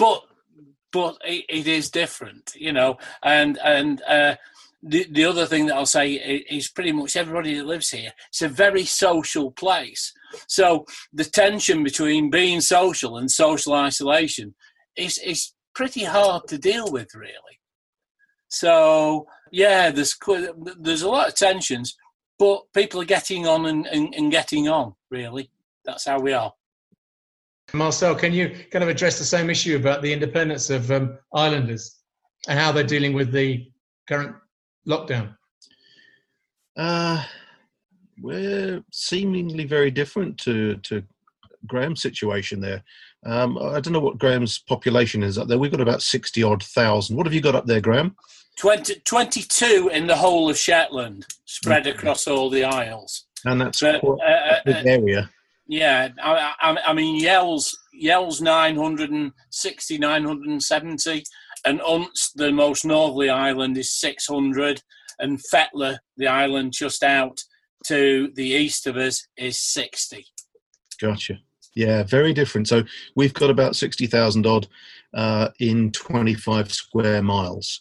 but but it, it is different, you know. And and uh, the the other thing that I'll say is pretty much everybody that lives here. It's a very social place. So the tension between being social and social isolation is is pretty hard to deal with, really. So yeah, there's there's a lot of tensions, but people are getting on and, and, and getting on. Really, that's how we are. Marcel, can you kind of address the same issue about the independence of um, islanders and how they're dealing with the current lockdown? Uh, we're seemingly very different to to Graham's situation there. Um, I don't know what Graham's population is up there. We've got about 60 odd thousand. What have you got up there, Graham? 20, 22 in the whole of Shetland, spread across all the isles. And that's But, quite uh, a big area. Yeah, I, I, I mean, Yell's, Yell's 960, 970, and Unst, the most northerly island, is 600, and Fetlar, the island just out to the east of us, is 60. Gotcha. Yeah, very different. So we've got about 60,000 odd uh, in 25 square miles.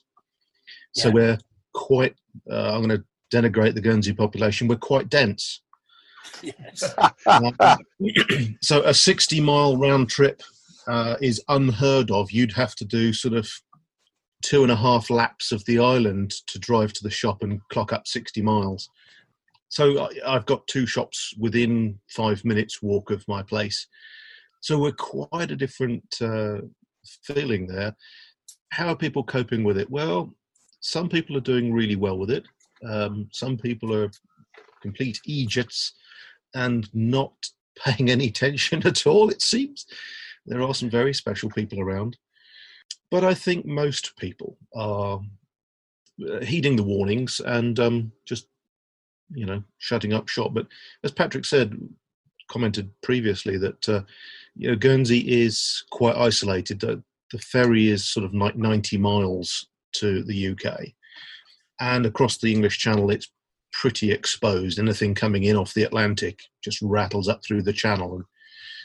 So Yeah. we're quite, uh, I'm going to denigrate the Guernsey population, we're quite dense. <laughs> Yes. Uh, <clears throat> so a 60 mile round trip uh, is unheard of. You'd have to do sort of two and a half laps of the island to drive to the shop and clock up 60 miles. So I've got two shops within five minutes walk of my place. So we're quite a different uh, feeling there. How are people coping with it? Well, some people are doing really well with it. Um, some people are complete idiots and not <laughs> paying any attention at all, it seems. There are some very special people around. But I think most people are uh, heeding the warnings and um, just, you know, shutting up shop. But as Patrick said, commented previously, that, uh, you know, Guernsey is quite isolated. The, the ferry is sort of like 90 miles to the UK. And across the English Channel, it's pretty exposed. Anything coming in off the Atlantic just rattles up through the channel. And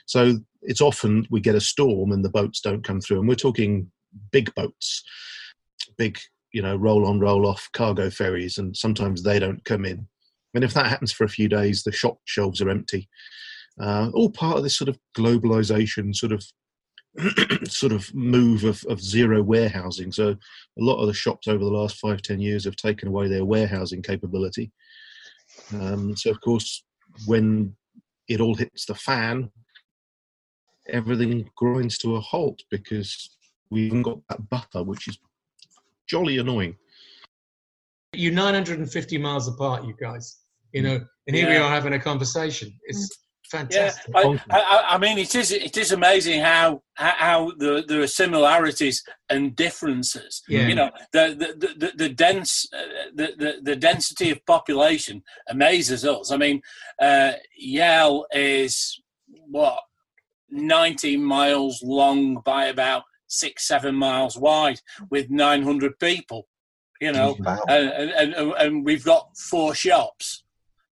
so it's often we get a storm and the boats don't come through. And we're talking big boats, big, you know, roll on, roll off cargo ferries, and sometimes they don't come in. And if that happens for a few days, the shop shelves are empty. Uh, all part of this sort of globalization, sort of <clears throat> sort of move of, of zero warehousing. So a lot of the shops over the last five, ten years have taken away their warehousing capability. Um, so of course, when it all hits the fan, everything grinds to a halt because we haven't got that buffer, which is jolly annoying. You're 950 miles apart, you guys. You know, and here we are having a conversation. It's Yeah. I, I, I mean, it is it is amazing how how, how there, are similarities and differences. Yeah. You know, the the, the, the dense uh, the, the the density of population amazes us. I mean, uh, Yell is what 90 miles long by about six seven miles wide with 900 people. You know, Wow. and, and, and we've got four shops.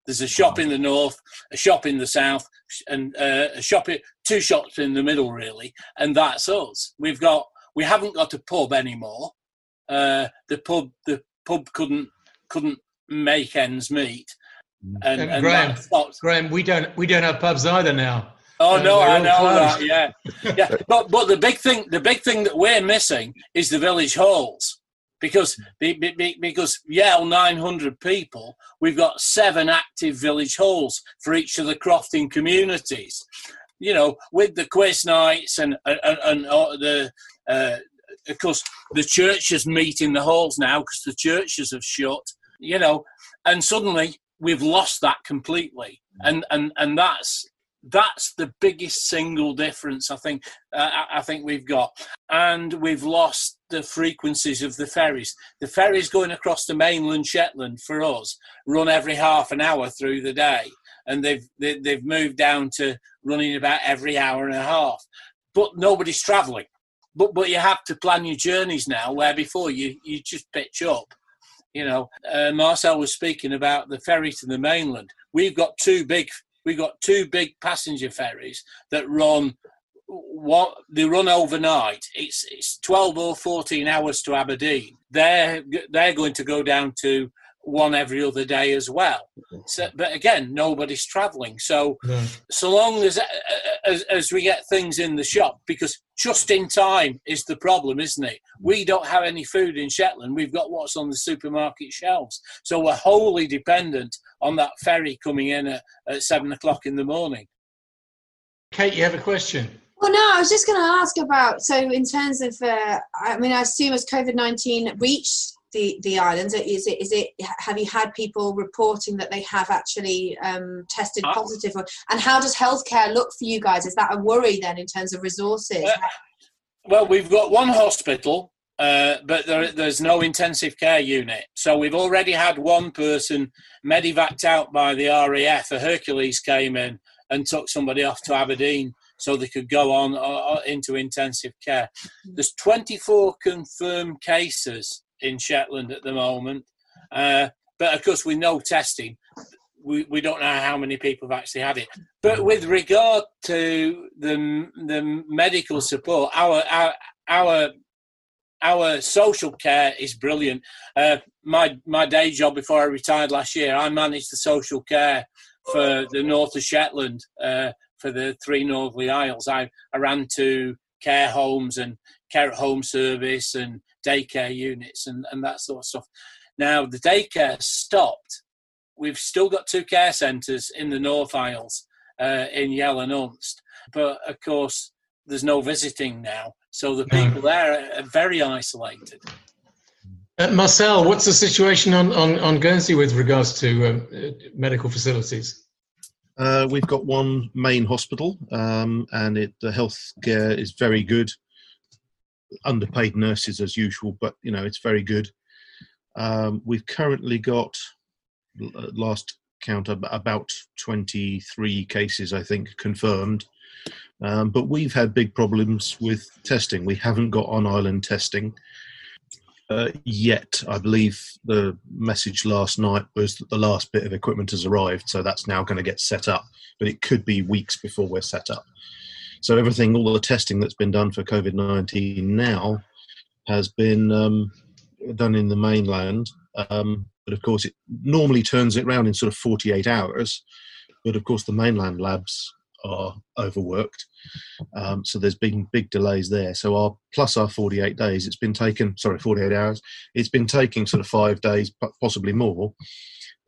There's a shop in the north, a shop in the south, and uh, a shop, two shops in the middle, really, and that's us. We've got, we haven't got a pub anymore. Uh, the pub, the pub couldn't couldn't make ends meet, and, And and Graham, stopped. Graham, we don't we don't have pubs either now. Oh Uh, no, I know closed. that. Yeah, yeah. But but the big thing, the big thing that we're missing is the village halls because be- be- be- because Yell 900 people, we've got seven active village halls for each of the crofting communities. You know, with the quiz nights and and, and, the. Uh, of course, the churches meet in the halls now because the churches have shut. You know, and suddenly we've lost that completely, and and and that's that's the biggest single difference I think uh, I think we've got, and we've lost the frequencies of the ferries. The ferries going across the mainland Shetland for us run every half an hour through the day, and they've they, they've moved down to running about every hour and a half. But nobody's travelling. But but you have to plan your journeys now, where before you you just pitch up. You know, uh, Marcel was speaking about the ferry to the mainland. We've got two big we've got two big passenger ferries that run what they run overnight. It's it's twelve or fourteen hours to Aberdeen. They're they're going to go down to one every other day as well. So, but again, nobody's travelling. So so long as, as as we get things in the shop, because just in time is the problem, isn't it? We don't have any food in Shetland. We've got what's on the supermarket shelves, so we're wholly dependent on that ferry coming in at, at seven o'clock in the morning. Kate, you have a question. Well, no, I was just going to ask about. So, in terms of, uh, I mean, I assume as COVID nineteen reached the the islands? Is it is it? Have you had people reporting that they have actually um, tested Uh, positive? Or, and how does healthcare look for you guys? Is that a worry then in terms of resources? Well, we've got one hospital, uh, but there, there's no intensive care unit. So we've already had one person medevaced out by the RAF. A Hercules came in and took somebody off to Aberdeen so they could go on uh, into intensive care. There's 24 confirmed cases in Shetland at the moment, uh, but of course with no testing, we, we don't know how many people have actually had it. But with regard two the the medical support, our our our, our social care is brilliant. Uh, my my day job before I retired last year, I managed the social care for the north of Shetland uh, for the three Northerly Isles. I, I ran to care homes and care at home service and daycare units and, and that sort of stuff. Now the daycare stopped. We've still got two care centres in the North Isles uh, in Yell and Unst, but of course there's no visiting now, so the people there are very isolated. Uh, Marcel, what's the situation on, on, on Guernsey with regards to um, uh, medical facilities? Uh, we've got one main hospital, um, and it, the healthcare is very good. Underpaid nurses as usual, but you know it's very good. Um, we've currently got last count about 23 cases, I think, confirmed. Um, but we've had big problems with testing. We haven't got on island testing uh, yet. I believe the message last night was that the last bit of equipment has arrived, so that's now going to get set up. But it could be weeks before we're set up. So everything, all the testing that's been done for COVID nineteen now, has been um, done in the mainland. Um, but of course, it normally turns it around in sort of forty eight hours. But of course, the mainland labs are overworked. Um, so there's been big delays there. So our plus our 48 days, it's been taken. Sorry, 48 hours. It's been taking sort of five days, possibly more,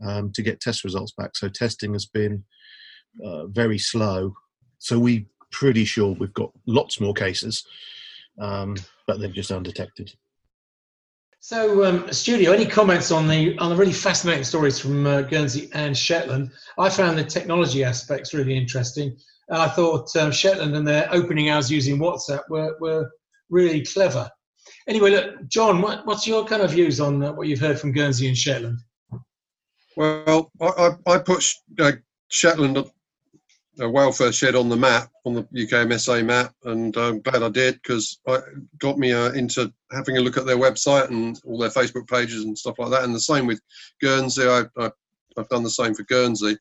um, to get test results back. So testing has been uh, very slow. So we pretty sure we've got lots more cases, um, but they're just undetected. So, um, studio, any comments on the on the really fascinating stories from uh, Guernsey and Shetland? I found the technology aspects really interesting. And I thought um, Shetland and their opening hours using WhatsApp were, were really clever. Anyway, look, John, what, what's your kind of views on uh, what you've heard from Guernsey and Shetland? Well, I, I, I put Sh- uh, Shetland a Whale Firth shed on the map, on the UKMSA map, and I'm glad I did because it got me uh, into having a look at their website and all their Facebook pages and stuff like that. And the same with Guernsey, I, I, I've done the same for Guernsey,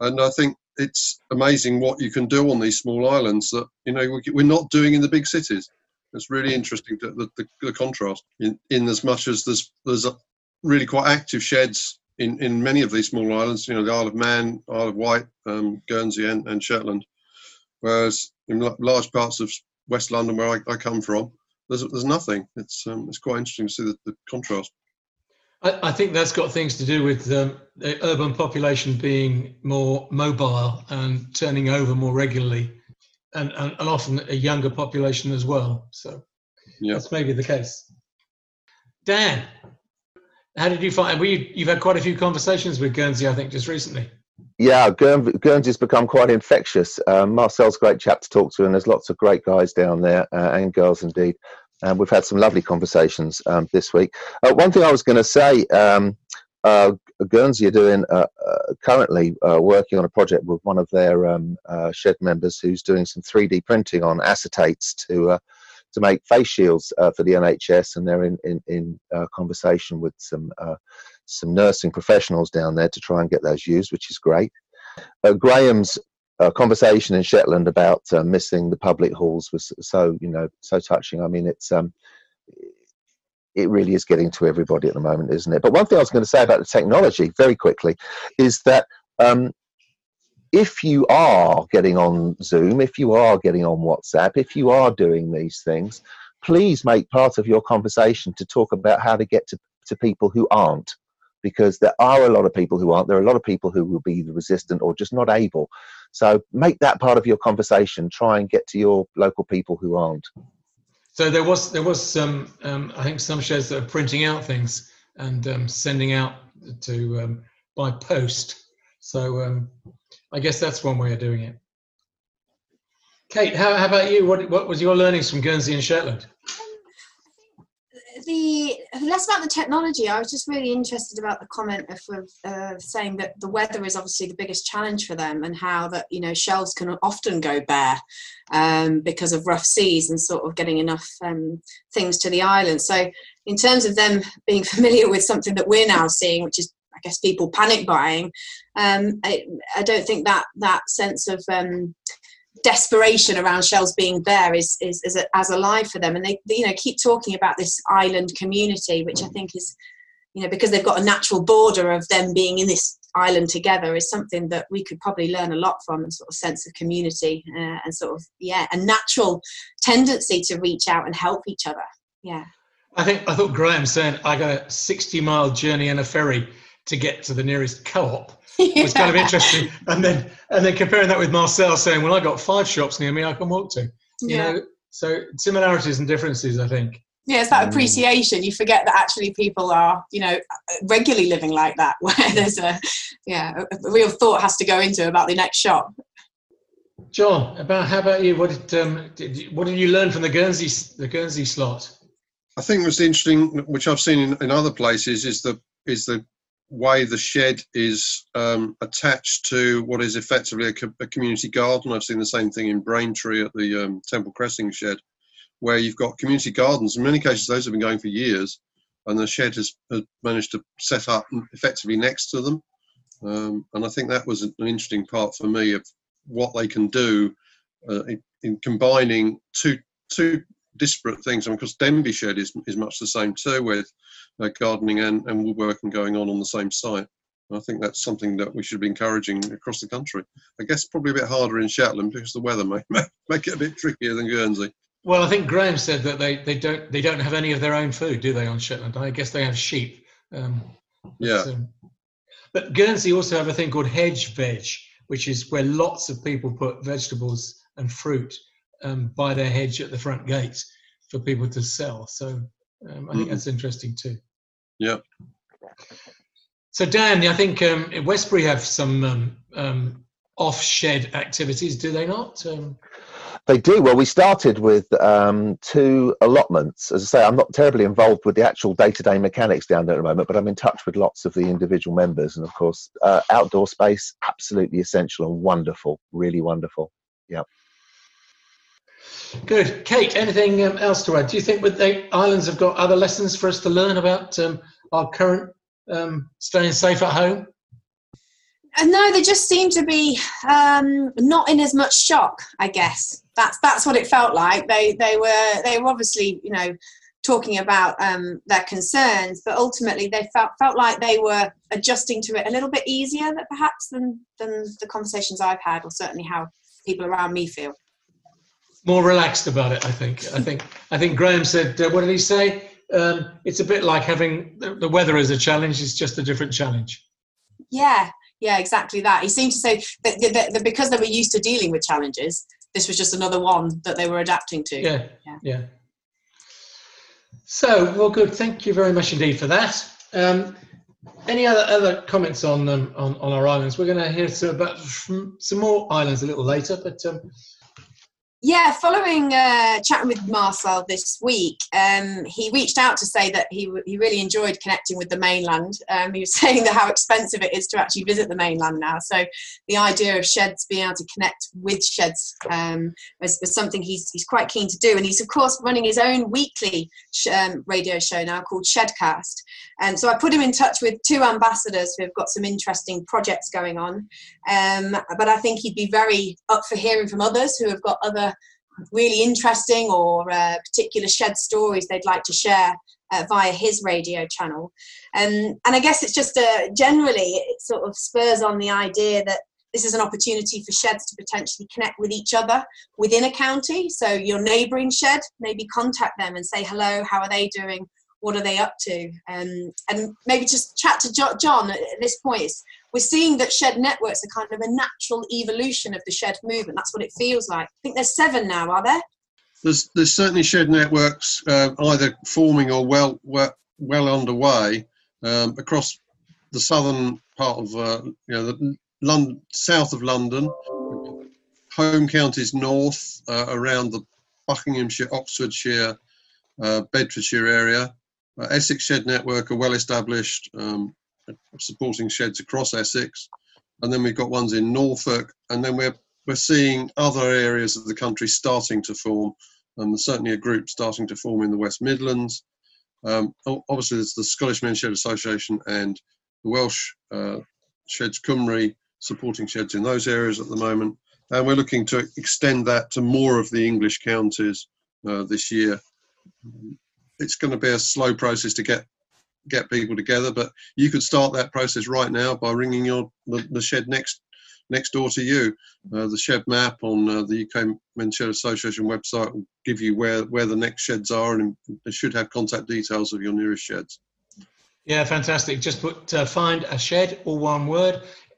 and I think it's amazing what you can do on these small islands that you know we- we're not doing in the big cities. It's really interesting the, the, the contrast in, in as much as there's there's really quite active sheds in, in many of these small islands, you know, the Isle of Man, Isle of Wight, um, Guernsey, and, and Shetland. Whereas in large parts of West London, where I, I come from, there's there's nothing. It's um, it's quite interesting to see the, the contrast. I, I think that's got things to do with um, the urban population being more mobile and turning over more regularly, and, and, and often a younger population as well. So that's maybe the case. Dan, how did you find? We you've had quite a few conversations with Guernsey, I think, just recently. Yeah, Guern- Guernsey's become quite infectious. Um, Marcel's a great chap to talk to, and there's lots of great guys down there uh, and girls indeed. And we've had some lovely conversations um, this week. Uh, one thing I was going to say, um, uh, Guernsey are doing uh, uh, currently working on a project with one of their um, shed members who's doing some 3D printing on acetates to to make face shields uh, for the NHS, and they're in in, in uh, conversation with some uh, some nursing professionals down there to try and get those used, which is great. Uh, Graham's uh, conversation in Shetland about missing the public halls was so you know so touching. I mean, it's um, it really is getting to everybody at the moment, isn't it? But one thing I was going to say about the technology, very quickly, is that um, if you are getting on Zoom, if you are getting on WhatsApp, if you are doing these things, please make part of your conversation to talk about how to get to, to people who aren't. Because there are a lot of people who aren't. There are a lot of people who will be resistant or just not able. So make that part of your conversation. Try and get to your local people who aren't. So there was there was some um, I think some sheds that are printing out things and um, sending out to um, by post. So um, I guess that's one way of doing it. Kate, how, how about you? What, what was your learnings from Guernsey and Shetland? the less about the technology. I was just really interested about the comment of, of uh, saying that the weather is obviously the biggest challenge for them, and how that you know shelves can often go bare um, because of rough seas and sort of getting enough um, things to the island. So, in terms of them being <laughs> familiar with something that we're now seeing, which is I guess people panic buying. Um, I, I, don't think that that sense of um, desperation around shells being there is is, is a, as alive for them. And they, you know keep talking about this island community which i think is you know because they've got a natural border of them being in this island together is something that we could probably learn a lot from and sort of sense of community uh, and sort of yeah a natural tendency to reach out and help each other. Yeah. I think i thought graham said i got a 60 mile journey in a ferry to get to the nearest co-op yeah. <laughs> was kind of interesting. And then and then comparing that with Marcel saying, "Well, I got five shops near me I can walk to." You yeah. know, so similarities and differences, I think. Yeah, it's that mm. appreciation. You forget that actually people are, you know, regularly living like that, <laughs> where there's a, yeah, a real thought has to go into about the next shop. John, about how about you? What did, um, did what did you learn from the Guernsey the Guernsey slot? I think what's interesting, which I've seen in, in other places, is the is the way the shed is um, attached to what is effectively a, co- a, community garden. I've seen the same thing in Braintree at the um, Temple Cressing shed, where you've got community gardens. In many cases, those have been going for years, and the shed has, has managed to set up effectively next to them. Um, and I think that was an interesting part for me of what they can do uh, in, in, combining two two disparate things. I mean, because Denbigh Shed is, is much the same too, with uh, gardening and, and woodworking going on on the same site. I think that's something that we should be encouraging across the country. I guess probably a bit harder in Shetland because the weather may <laughs> make it a bit trickier than Guernsey. Well, I think Graham said that they, they don't they don't have any of their own food, do they, on Shetland? I guess they have sheep. Um, yeah. But, um, but Guernsey also have a thing called hedge veg, which is where lots of people put vegetables and fruit um, by their hedge at the front gate for people to sell. So um, I think mm-hmm. that's interesting too. Yeah. So Dan, I think um, Westbury have some um, um, off-shed activities, do they not? Um, they do. Well, we started with um, two allotments. As I say, I'm not terribly involved with the actual day-to-day mechanics down there at the moment, but I'm in touch with lots of the individual members. And of course, uh, outdoor space absolutely essential and wonderful, really wonderful. Yeah. Good. Kate, anything um, else to add? Do you think the islands have got other lessons for us to learn about um, our current um, staying safe at home? Uh, no, they just seem to be um, not in as much shock. I guess that's that's what it felt like. They they were they were obviously you know talking about um, their concerns, but ultimately they felt felt like they were adjusting to it a little bit easier, than perhaps than than the conversations I've had, or certainly how people around me feel more relaxed about it. I think. I think. I think Graham said. Uh, what did he say? Um, it's a bit like having the, the weather as a challenge. It's just a different challenge. Yeah, yeah, exactly that. He seemed to say that, that, that, because they were used to dealing with challenges, this was just another one that they were adapting to. Yeah, yeah. yeah. So, well, good. Thank you very much indeed for that. Um, any other other comments on um, on on our islands? We're going to hear some about some more islands a little later, but um, yeah, following uh, chatting with Marcel this week, um, he reached out to say that he he really enjoyed connecting with the mainland. Um, he was <laughs> saying that how expensive it is to actually visit the mainland now. So the idea of sheds being able to connect with sheds um, was, was, something he's he's quite keen to do. And he's of course running his own weekly sh- um, radio show now called Shedcast. And so I put him in touch with two ambassadors who have got some interesting projects going on. Um, but I think he'd be very up for hearing from others who have got other really interesting or uh, particular shed stories they'd like to share uh, via his radio channel. Um, and I guess it's just a, generally, it sort of spurs on the idea that this is an opportunity for sheds to potentially connect with each other within a county. So your neighbouring shed, maybe contact them and say hello, how are they doing? What are they up to? Um, and maybe just chat to John at this point we're seeing that shed networks are kind of a natural evolution of the shed movement. That's what it feels like. I think there's seven now, are there? There's, there's certainly shed networks uh, either forming or well, well, well underway. um, across the southern part of uh, you know the London, south of London, home counties north uh, around the Buckinghamshire, Oxfordshire, uh, Bedfordshire area. Uh, Essex Shed Network are well established, um, supporting sheds across Essex, and then we've got ones in Norfolk, and then we're we're seeing other areas of the country starting to form, and certainly a group starting to form in the West Midlands. Um, obviously, there's the Scottish Men's Shed Association and the Welsh uh, Sheds Cymru supporting sheds in those areas at the moment. And we're looking to extend that to more of the English counties uh, this year. It's going to be a slow process to get get people together, but you could start that process right now by ringing your the, the shed next next door to you. Uh, the shed map on uh, the UK Men's Shed Association website will give you where, where the next sheds are and it should have contact details of your nearest sheds. Yeah, fantastic. Just put uh, find a shed, or one word,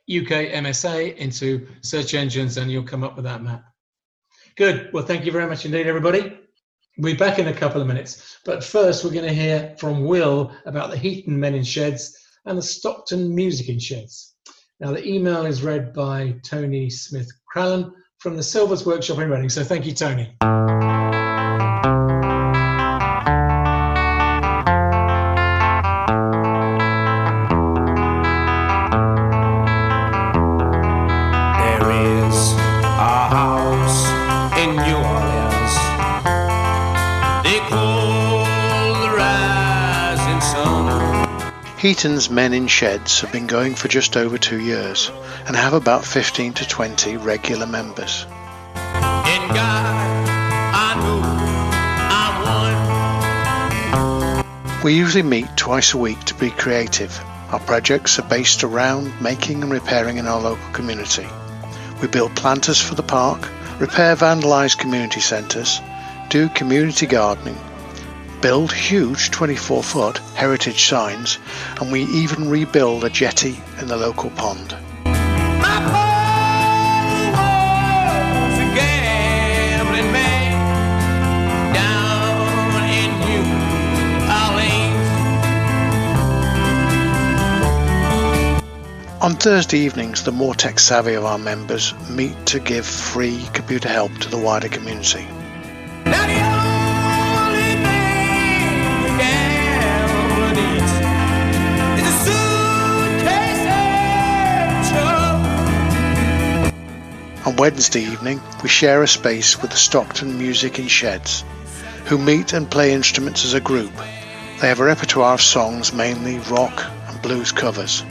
UK MSA into search engines and you'll come up with that map. Good. Well, thank you very much indeed, everybody. We'll be back in a couple of minutes. But first, we're going to hear from Will about the Heaton Men in Sheds and the Stockton Music in Sheds. Now, the email is read by Tony Smith Crallen from the Silvers Workshop in Reading. So thank you, Tony. Heaton's Men in Sheds have been going for just over two years and have about 15 to 20 regular members. We usually meet twice a week to be creative. Our projects are based around making and repairing in our local community. We build planters for the park, repair vandalised community centres, do community gardening, build huge 24 foot heritage signs, and we even rebuild a jetty in the local pond. On Thursday evenings, the more tech savvy of our members meet to give free computer help to the wider community. Wednesday evening, we share a space with the Stockton Music in Sheds, who meet and play instruments as a group. They have a repertoire of songs, mainly rock and blues covers.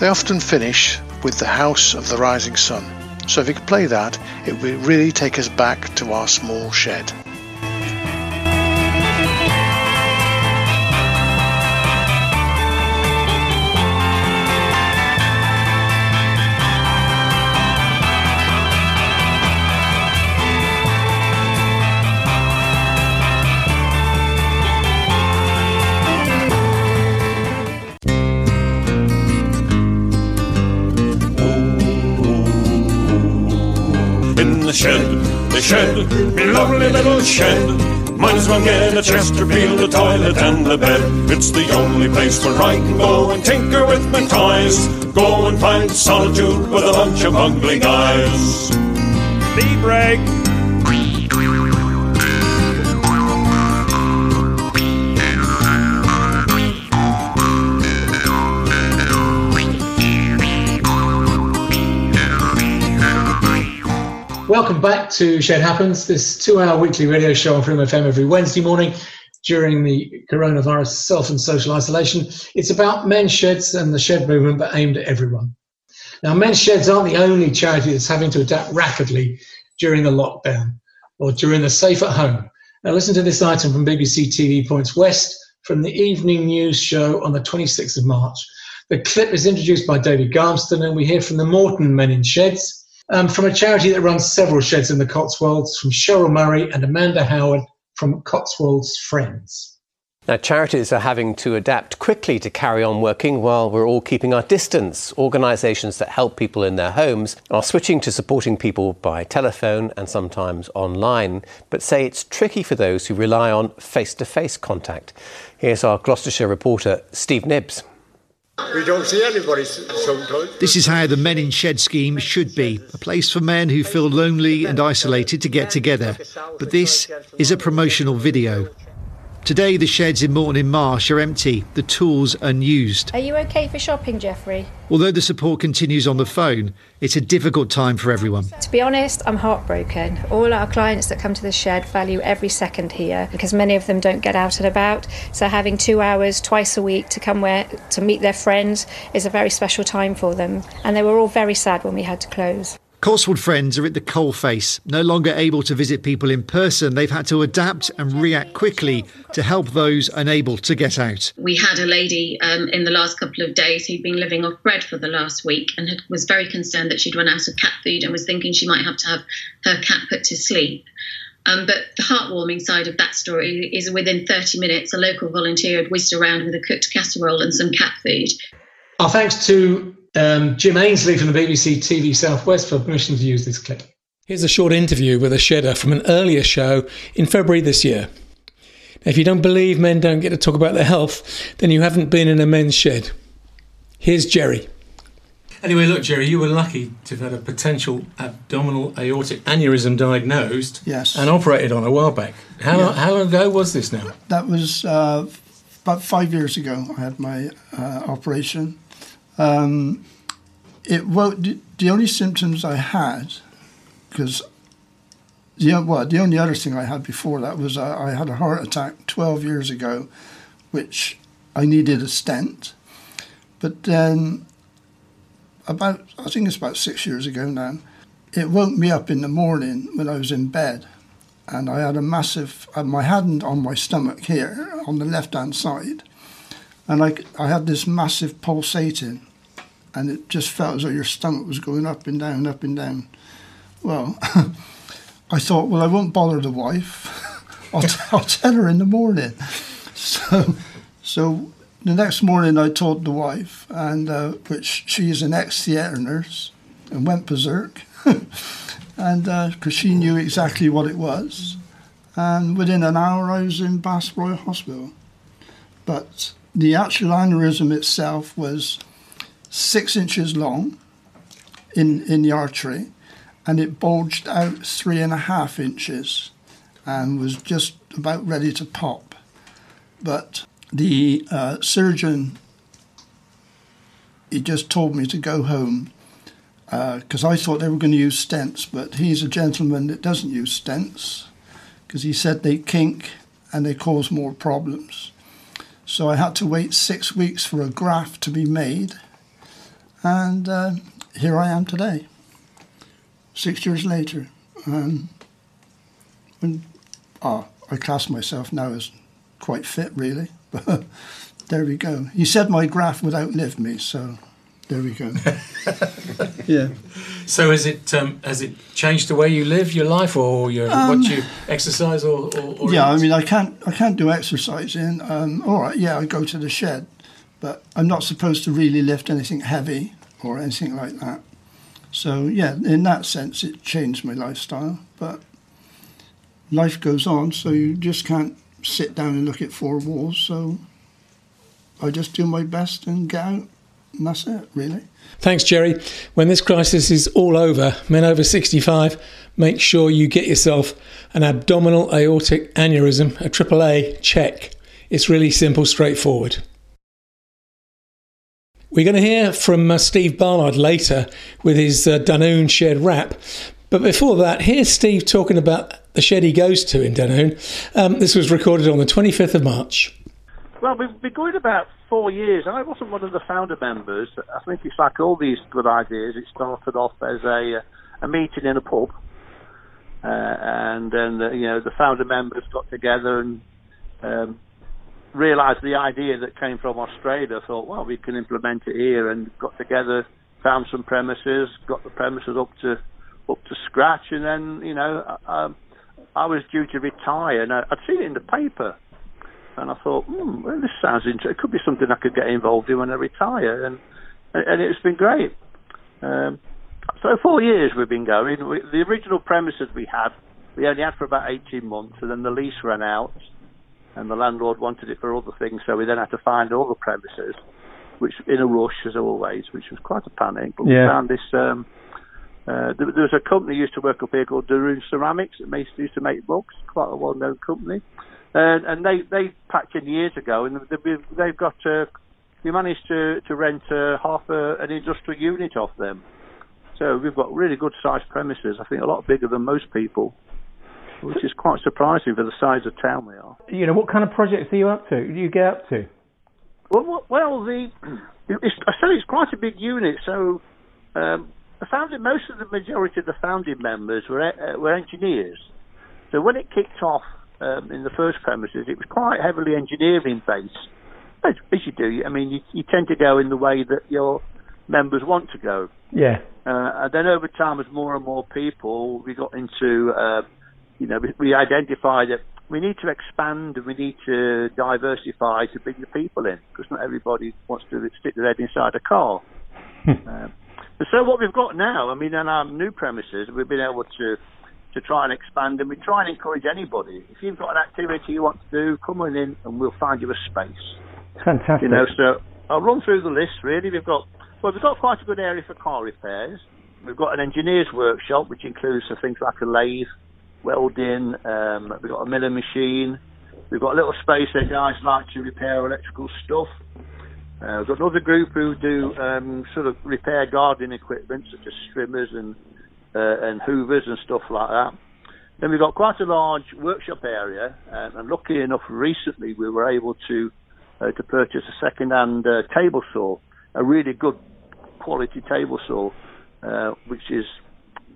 They often finish with The House of the Rising Sun, so if you could play that, it would really take us back to our small shed. Shed, the shed, me lovely little shed. Might as well get a Chesterfield, a toilet and a bed. It's the only place where I can go and tinker with my toys. Go and find solitude with a bunch of ugly guys. Tea break. Welcome back to Shed Happens, this two hour weekly radio show on Frome FM every Wednesday morning during the coronavirus self and social isolation. It's about men's sheds and the shed movement, but aimed at everyone. Now, men's sheds aren't the only charity that's having to adapt rapidly during the lockdown or during the safe at home. Now, listen to this item from BBC TV Points West from the evening news show on the 26th of March. The clip is introduced by David Garmston, and we hear from the Moreton Men in Sheds um, from a charity that runs several sheds in the Cotswolds, from Cheryl Murray and Amanda Howard from Cotswolds Friends. Now, charities are having to adapt quickly to carry on working while we're all keeping our distance. Organisations that help people in their homes are switching to supporting people by telephone and sometimes online, but say it's tricky for those who rely on face to face contact. Here's our Gloucestershire reporter, Steve Knibbs. We don't see anybody sometimes. This is how the Men in Shed scheme should be a place for men who feel lonely and isolated to get together. But this is a promotional video. Today, the sheds in Moreton in Marsh are empty, the tools unused. Are you okay for shopping, Jeffrey? Although the support continues on the phone, it's a difficult time for everyone. To be honest, I'm heartbroken. All our clients that come to the shed value every second here because many of them don't get out and about. So having two hours twice a week to come where to meet their friends is a very special time for them. And they were all very sad when we had to close. Cotswold Friends are at the coalface. No longer able to visit people in person, they've had to adapt and react quickly to help those unable to get out. We had a lady um, in the last couple of days who'd been living off bread for the last week and had, was very concerned that she'd run out of cat food and was thinking she might have to have her cat put to sleep. Um, but the heartwarming side of that story is within 30 minutes, a local volunteer had whizzed around with a cooked casserole and some cat food. Our thanks to um, Jim Ainsley from the BBC TV Southwest for permission to use this clip. Here's a short interview with a shedder from an earlier show in February this year. Now, if you don't believe men don't get to talk about their health, then you haven't been in a men's shed. Here's Jerry. Anyway, look, Jerry, you were lucky to have had a potential abdominal aortic aneurysm diagnosed Yes. and operated on a while back. How, Yeah. how long ago was this now? That was uh, about five years ago. I had my uh, operation. Um, it won't. The, the only symptoms I had, because the well, the only other thing I had before that was uh, I had a heart attack twelve years ago, which I needed a stent. But then, about I think it's about six years ago now, it woke me up in the morning when I was in bed and I had a massive, I my hand on my stomach here on the left hand side, and I, I had this massive pulsating, and it just felt as though your stomach was going up and down, up and down. Well, <laughs> I thought, well, I won't bother the wife. <laughs> I'll, t- I'll tell her in the morning. So, so the next morning I told the wife, and uh, which she is an ex-theatre nurse, and went berserk. <laughs> and because she knew exactly what it was. And within an hour, I was in Bath Royal Hospital. But the actual aneurysm itself was six inches long in, in the artery, and it bulged out three and a half inches and was just about ready to pop. But the uh, surgeon, he just told me to go home because I thought they were going to use stents, but he's a gentleman that doesn't use stents because he said they kink and they cause more problems. So I had to wait six weeks for a graft to be made, and uh, here I am today, six years later. Um, and, oh, I class myself now as quite fit, really, <laughs> but there we go. He said my graft would outlive me, so there we go. <laughs> yeah. So has it um, has it changed the way you live your life, or your Um, what you exercise, or, or, or yeah, I mean, I can't, I can't do exercising. Um, all right, yeah, I go to the shed, but I'm not supposed to really lift anything heavy or anything like that. So yeah, in that sense, it changed my lifestyle. But life goes on, so you just can't sit down and look at four walls. So I just do my best and get out, and that's it, really. Thanks, Jerry. When this crisis is all over, men over 65, make sure you get yourself an abdominal aortic aneurysm, a AAA check. It's really simple, straightforward. We're going to hear from uh, Steve Barnard later with his uh, Dunoon shed rap. But before that, here's Steve talking about the shed he goes to in Dunoon. Um, this was recorded on the 25th of March. Well, we've been going about four years, and I wasn't one of the founder members. I think it's like all these good ideas. It started off as a uh, a meeting in a pub, uh, and then the, you know the founder members got together and um, realised the idea that came from Australia. Thought, well, we can implement it here, and got together, found some premises, got the premises up to up to scratch, and then you know I, um, I was due to retire, and I, I'd seen it in the paper and I thought, hmm, well, this sounds interesting. It could be something I could get involved in when I retire, and and it's been great. Um, so four years we've been going. We, the original premises we had, we only had for about 18 months, and then the lease ran out, and the landlord wanted it for other things, so we then had to find other premises, which in a rush as always, which was quite a panic. But Yeah. we found this. Um, uh, there, there was a company used to work up here called Dunoon Ceramics that used used to make mugs, quite a well-known company, and, and they they packed in years ago, and they've, they've got uh, we managed to to rent uh, half a, an industrial unit off them. So we've got really good sized premises. I think a lot bigger than most people, which is quite surprising for the size of town we are. You know, what kind of projects are you up to? Do you get up to? Well, well, well the it's, I said it's quite a big unit. So um, the founding, most of the majority of the founding members were uh, were engineers. So when it kicked off um, in the first premises, it was quite heavily engineering based. As, as you do, I mean, you, you tend to go in the way that your members want to go. Yeah. Uh, and then over time, as more and more people, we got into, uh, you know, we, we identified that we need to expand and we need to diversify to bring the people in because not everybody wants to stick their head inside a car. um, and so what we've got now, I mean, on our new premises, we've been able to to try and expand and we try and encourage anybody. If you've got an activity you want to do, come on in and we'll find you a space. Fantastic. You know, so I'll run through the list. Really, we've got well, we've got quite a good area for car repairs. We've got an engineer's workshop, which includes things like a lathe, welding. Um, we've got a milling machine. We've got a little space where guys like to repair electrical stuff. Uh, we've got another group who do um, sort of repair gardening equipment, such as trimmers and and hoovers and stuff like that. Then we've got quite a large workshop area, um, and lucky enough, recently we were able to uh, to purchase a second-hand uh, table saw, a really good quality table saw, uh, which has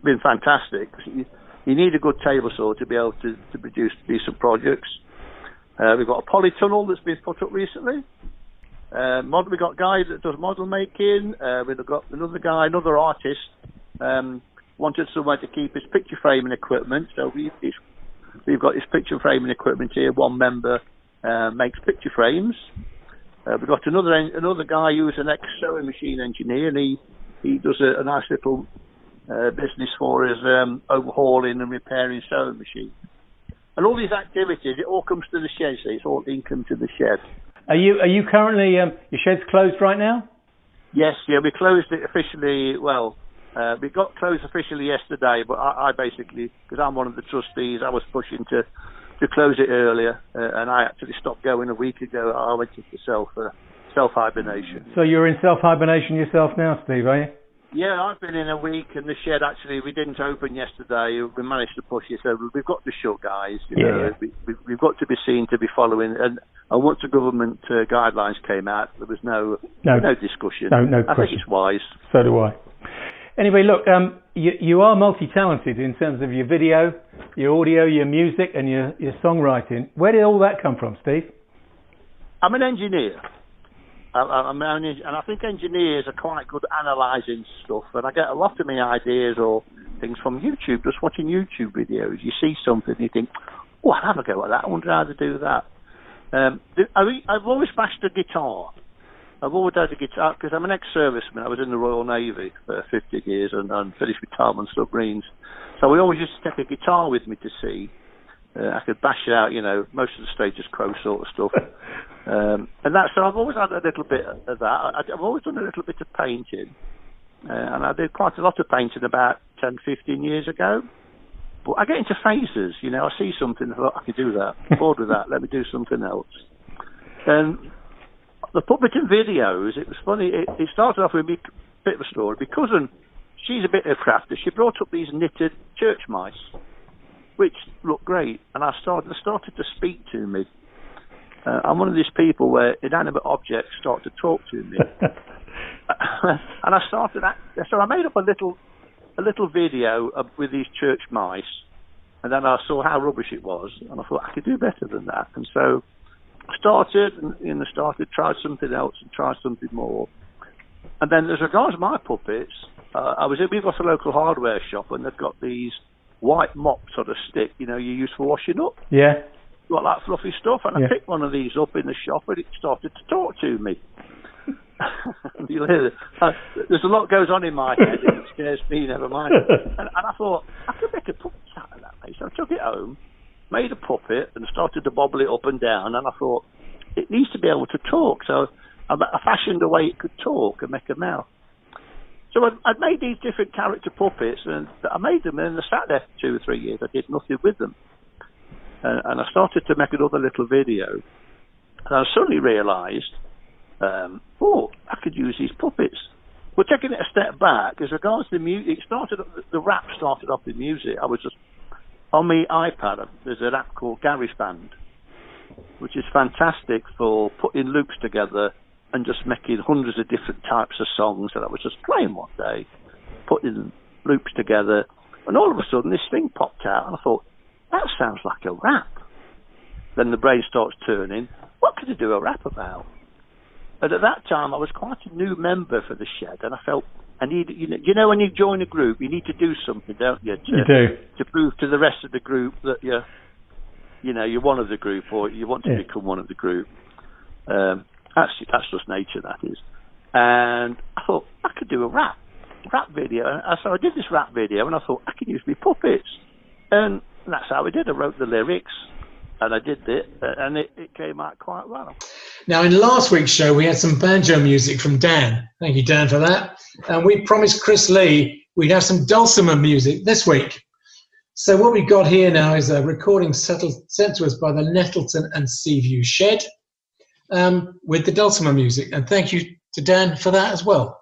been fantastic. You, you need a good table saw to be able to, to produce decent projects. Uh, we've got a polytunnel that's been put up recently. Uh, we've got a guy that does model making. Uh, we've got another guy, another artist, um, wanted somewhere to keep his picture framing equipment. So we, we've got his picture framing equipment here. One member uh, makes picture frames. Uh, we've got another en- another guy who's an ex sewing machine engineer, and he he does a, a nice little uh, business for us, um, overhauling and repairing sewing machines. And all these activities, it all comes to the shed. So it's all income to the shed. Are you are you currently um, your shed's closed right now? Yes, yeah, we closed it officially. Well, uh, we got closed officially yesterday, but I, I basically, because I'm one of the trustees, I was pushing to to close it earlier, uh, and I actually stopped going a week ago. I went into self uh, self hibernation. So you're in self hibernation yourself now, Steve, are you? Yeah, I've been in a week, and the shed actually we didn't open yesterday. We managed to push it, so we've got to shut, guys. You Yeah, know, yeah. We, we've got to be seen to be following. And, and once the government uh, guidelines came out, there was no No. discussion. No, no I question. think it's wise. So do I. Anyway, look, um, you, you are multi-talented in terms of your video, your audio, your music, and your, your songwriting. Where did all that come from, Steve? I'm an engineer. I, I'm an, and I think engineers are quite good at analysing stuff. And I get a lot of my ideas or things from YouTube, just watching YouTube videos. You see something, you think, oh, I'll have a go at that. I wonder how to do that. Um, I've always bashed a guitar. I've always had a guitar because I'm an ex-serviceman. I was in the Royal Navy for 50 years and, and finished retirement submarines. So we always used to take a guitar with me to sea. Uh, I could bash it out, you know, most of the Status Quo sort of stuff. <laughs> Um, and that's so I've always had a little bit of that. I, I've always done a little bit of painting, uh, and I did quite a lot of painting about 10, 15 years ago. But I get into phases, you know. I see something, I thought I could do that. I'm bored with that. Let me do something else. And the puppeting videos, it was funny. It, it started off with me, bit of a story. My cousin, she's a bit of a crafter. She brought up these knitted church mice, which looked great, and I started they started to speak to me. Uh, I'm one of these people where inanimate objects start to talk to me, <laughs> <laughs> and I started. Act- so I made up a little, a little video of, with these church mice, and then I saw how rubbish it was, and I thought I could do better than that. And so started, and you know, started, tried something else, and tried something more. And then as regards my puppets, uh, I was we've got a local hardware shop, and they've got these white mop sort of stick, you know, you use for washing up. Yeah. got that fluffy stuff, and Yeah. I picked one of these up in the shop, and it started to talk to me. <laughs> You'll hear. Uh, there's a lot goes on in my head, and it scares me. Never mind. <laughs> And, and I thought I could make a puppet out of that, mate. So I took it home, made a puppet, and started to bobble it up and down. And I thought it needs to be able to talk. So I, fashioned a way it could talk and make a mouth. So I'd, I'd made these different character puppets, and I made them, and I sat there for two or three years. I did nothing with them, and, and I started to make another little video, and I suddenly realised, um, oh, I could use these puppets. But taking it a step back, as regards to the music, it started. The rap started off with music. I was just on my iPad. There's an app called GarageBand, which is fantastic for putting loops together and just making hundreds of different types of songs that I was just playing one day, putting loops together, and all of a sudden this thing popped out, and I thought, that sounds like a rap. Then the brain starts turning, what could I do a rap about? And at that time, I was quite a new member for the shed, and I felt I need, you know, you know, when you join a group, you need to do something, don't you? To, You do. to prove to the rest of the group that you're, you know, you're one of the group, or you want to Yeah. become one of the group. Um, that's that's just nature, that is. And I thought I could do a rap, rap video. And I- so I did this rap video, and I thought I could use my puppets, and that's how we did. I wrote the lyrics, and I did it, uh, and it, it came out quite well. Now, in last week's show, we had some banjo music from Dan. Thank you, Dan, for that. And we promised Chris Lee we'd have some dulcimer music this week. So what we've got here now is a recording settled, sent to us by the Nettlestone and Seaview Shed um, with the dulcimer music. And thank you to Dan for that as well.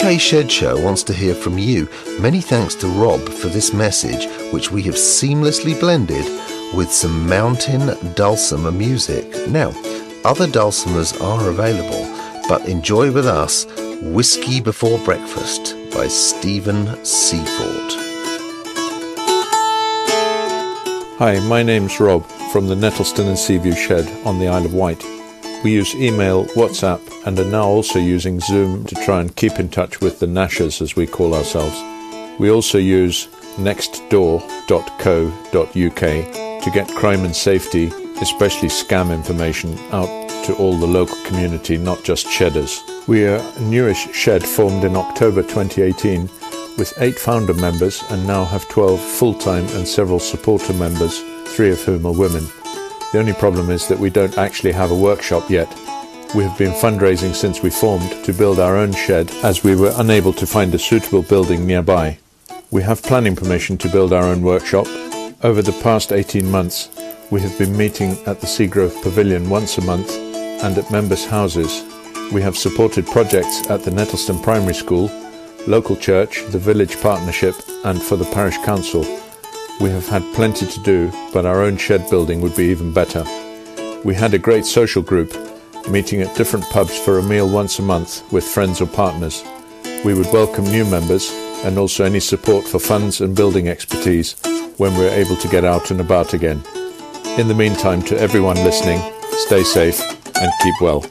UK Shed Show wants to hear from you. Many thanks to Rob for this message, which we have seamlessly blended with some mountain dulcimer music. Now, other dulcimers are available, but enjoy with us Whiskey Before Breakfast by Stephen Seifert. Hi, my name's Rob from the Nettlestone and Seaview Shed on the Isle of Wight. We use email, WhatsApp, and are now also using Zoom to try and keep in touch with the Nashers, as we call ourselves. We also use nextdoor.co.uk to get crime and safety, especially scam information, out to all the local community, not just shedders. We are a newish shed formed in October 2018 with eight founder members and now have 12 full-time and several supporter members, three of whom are women. The only problem is that we don't actually have a workshop yet. We have been fundraising since we formed to build our own shed as we were unable to find a suitable building nearby. We have planning permission to build our own workshop. Over the past 18 months, we have been meeting at the Seagrove Pavilion once a month and at members' houses. We have supported projects at the Nettlestone Primary School, local church, the village partnership, and for the parish council. We have had plenty to do, but our own shed building would be even better. We had a great social group, meeting at different pubs for a meal once a month with friends or partners. We would welcome new members and also any support for funds and building expertise when we're able to get out and about again. In the meantime, to everyone listening, stay safe and keep well.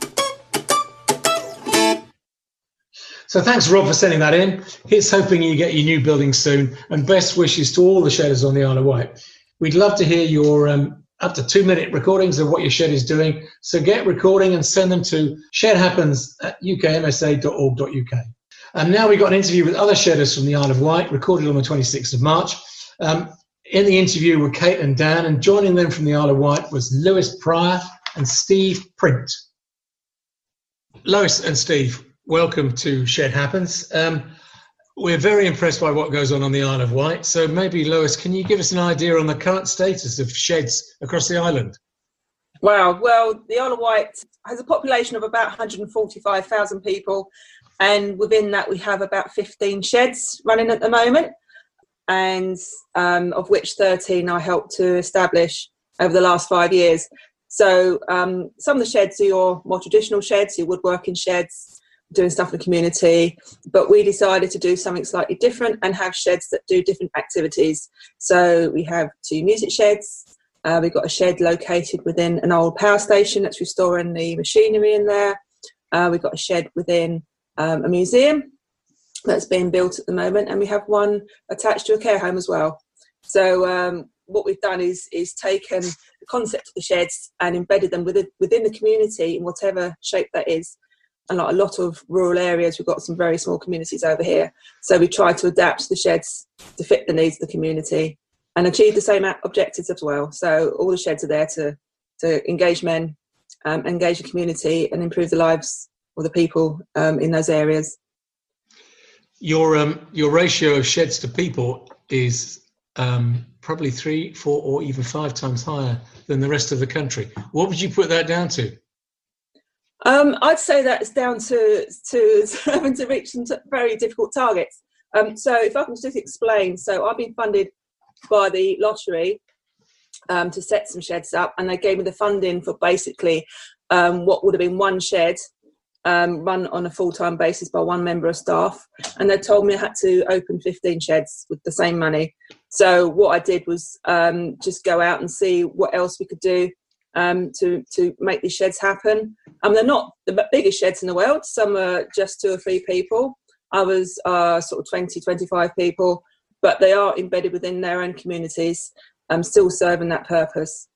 So thanks, Rob, for sending that in. Here's hoping you get your new building soon, and best wishes to all the shedders on the Isle of Wight. We'd love to hear your um, up to two minute recordings of what your shed is doing. So get recording and send them to shedhappens at ukmsa.org.uk. And now we've got an interview with other shedders from the Isle of Wight, recorded on the 26th of March. Um, in the interview were Kate and Dan, and joining them from the Isle of Wight was Lewis Pryor and Steve Print. Lois and Steve, welcome to Shed Happens. Um, we're very impressed by what goes on on the Isle of Wight. So maybe, Lois, can you give us an idea on the current status of sheds across the island? Wow. Well, the Isle of Wight has a population of about 145,000 people, and within that, we have about 15 sheds running at the moment, and um, of which 13 I helped to establish over the last five years. So um, some of the sheds are your more traditional sheds, your woodworking sheds, doing stuff in the community. But we decided to do something slightly different and have sheds that do different activities. So we have two music sheds. Uh, we've got a shed located within an old power station that's restoring the machinery in there. Uh, we've got a shed within um, a museum that's being built at the moment, and we have one attached to a care home as well. So um, what we've done is is taken the concept of the sheds and embedded them within within the community in whatever shape that is. And like a lot of rural areas, we've got some very small communities over here. So we try to adapt the sheds to fit the needs of the community and achieve the same objectives as well. So all the sheds are there to to engage men, um, engage the community, and improve the lives of the people um, in those areas. Your um, your ratio of sheds to people is um, probably three, four, or even five times higher than the rest of the country. What would you put that down to? Um, I'd say that's down to to having <laughs> to reach some very difficult targets. Um, so if I can just explain, so I've been funded by the lottery um, to set some sheds up, and they gave me the funding for basically um, what would have been one shed um, run on a full time basis by one member of staff. And they told me I had to open 15 sheds with the same money. So what I did was um, just go out and see what else we could do um, to to make these sheds happen. Um, they're not the biggest sheds in the world. Some are just two or three people. Others are sort of 20, 25 people, but they are embedded within their own communities, um, still serving that purpose.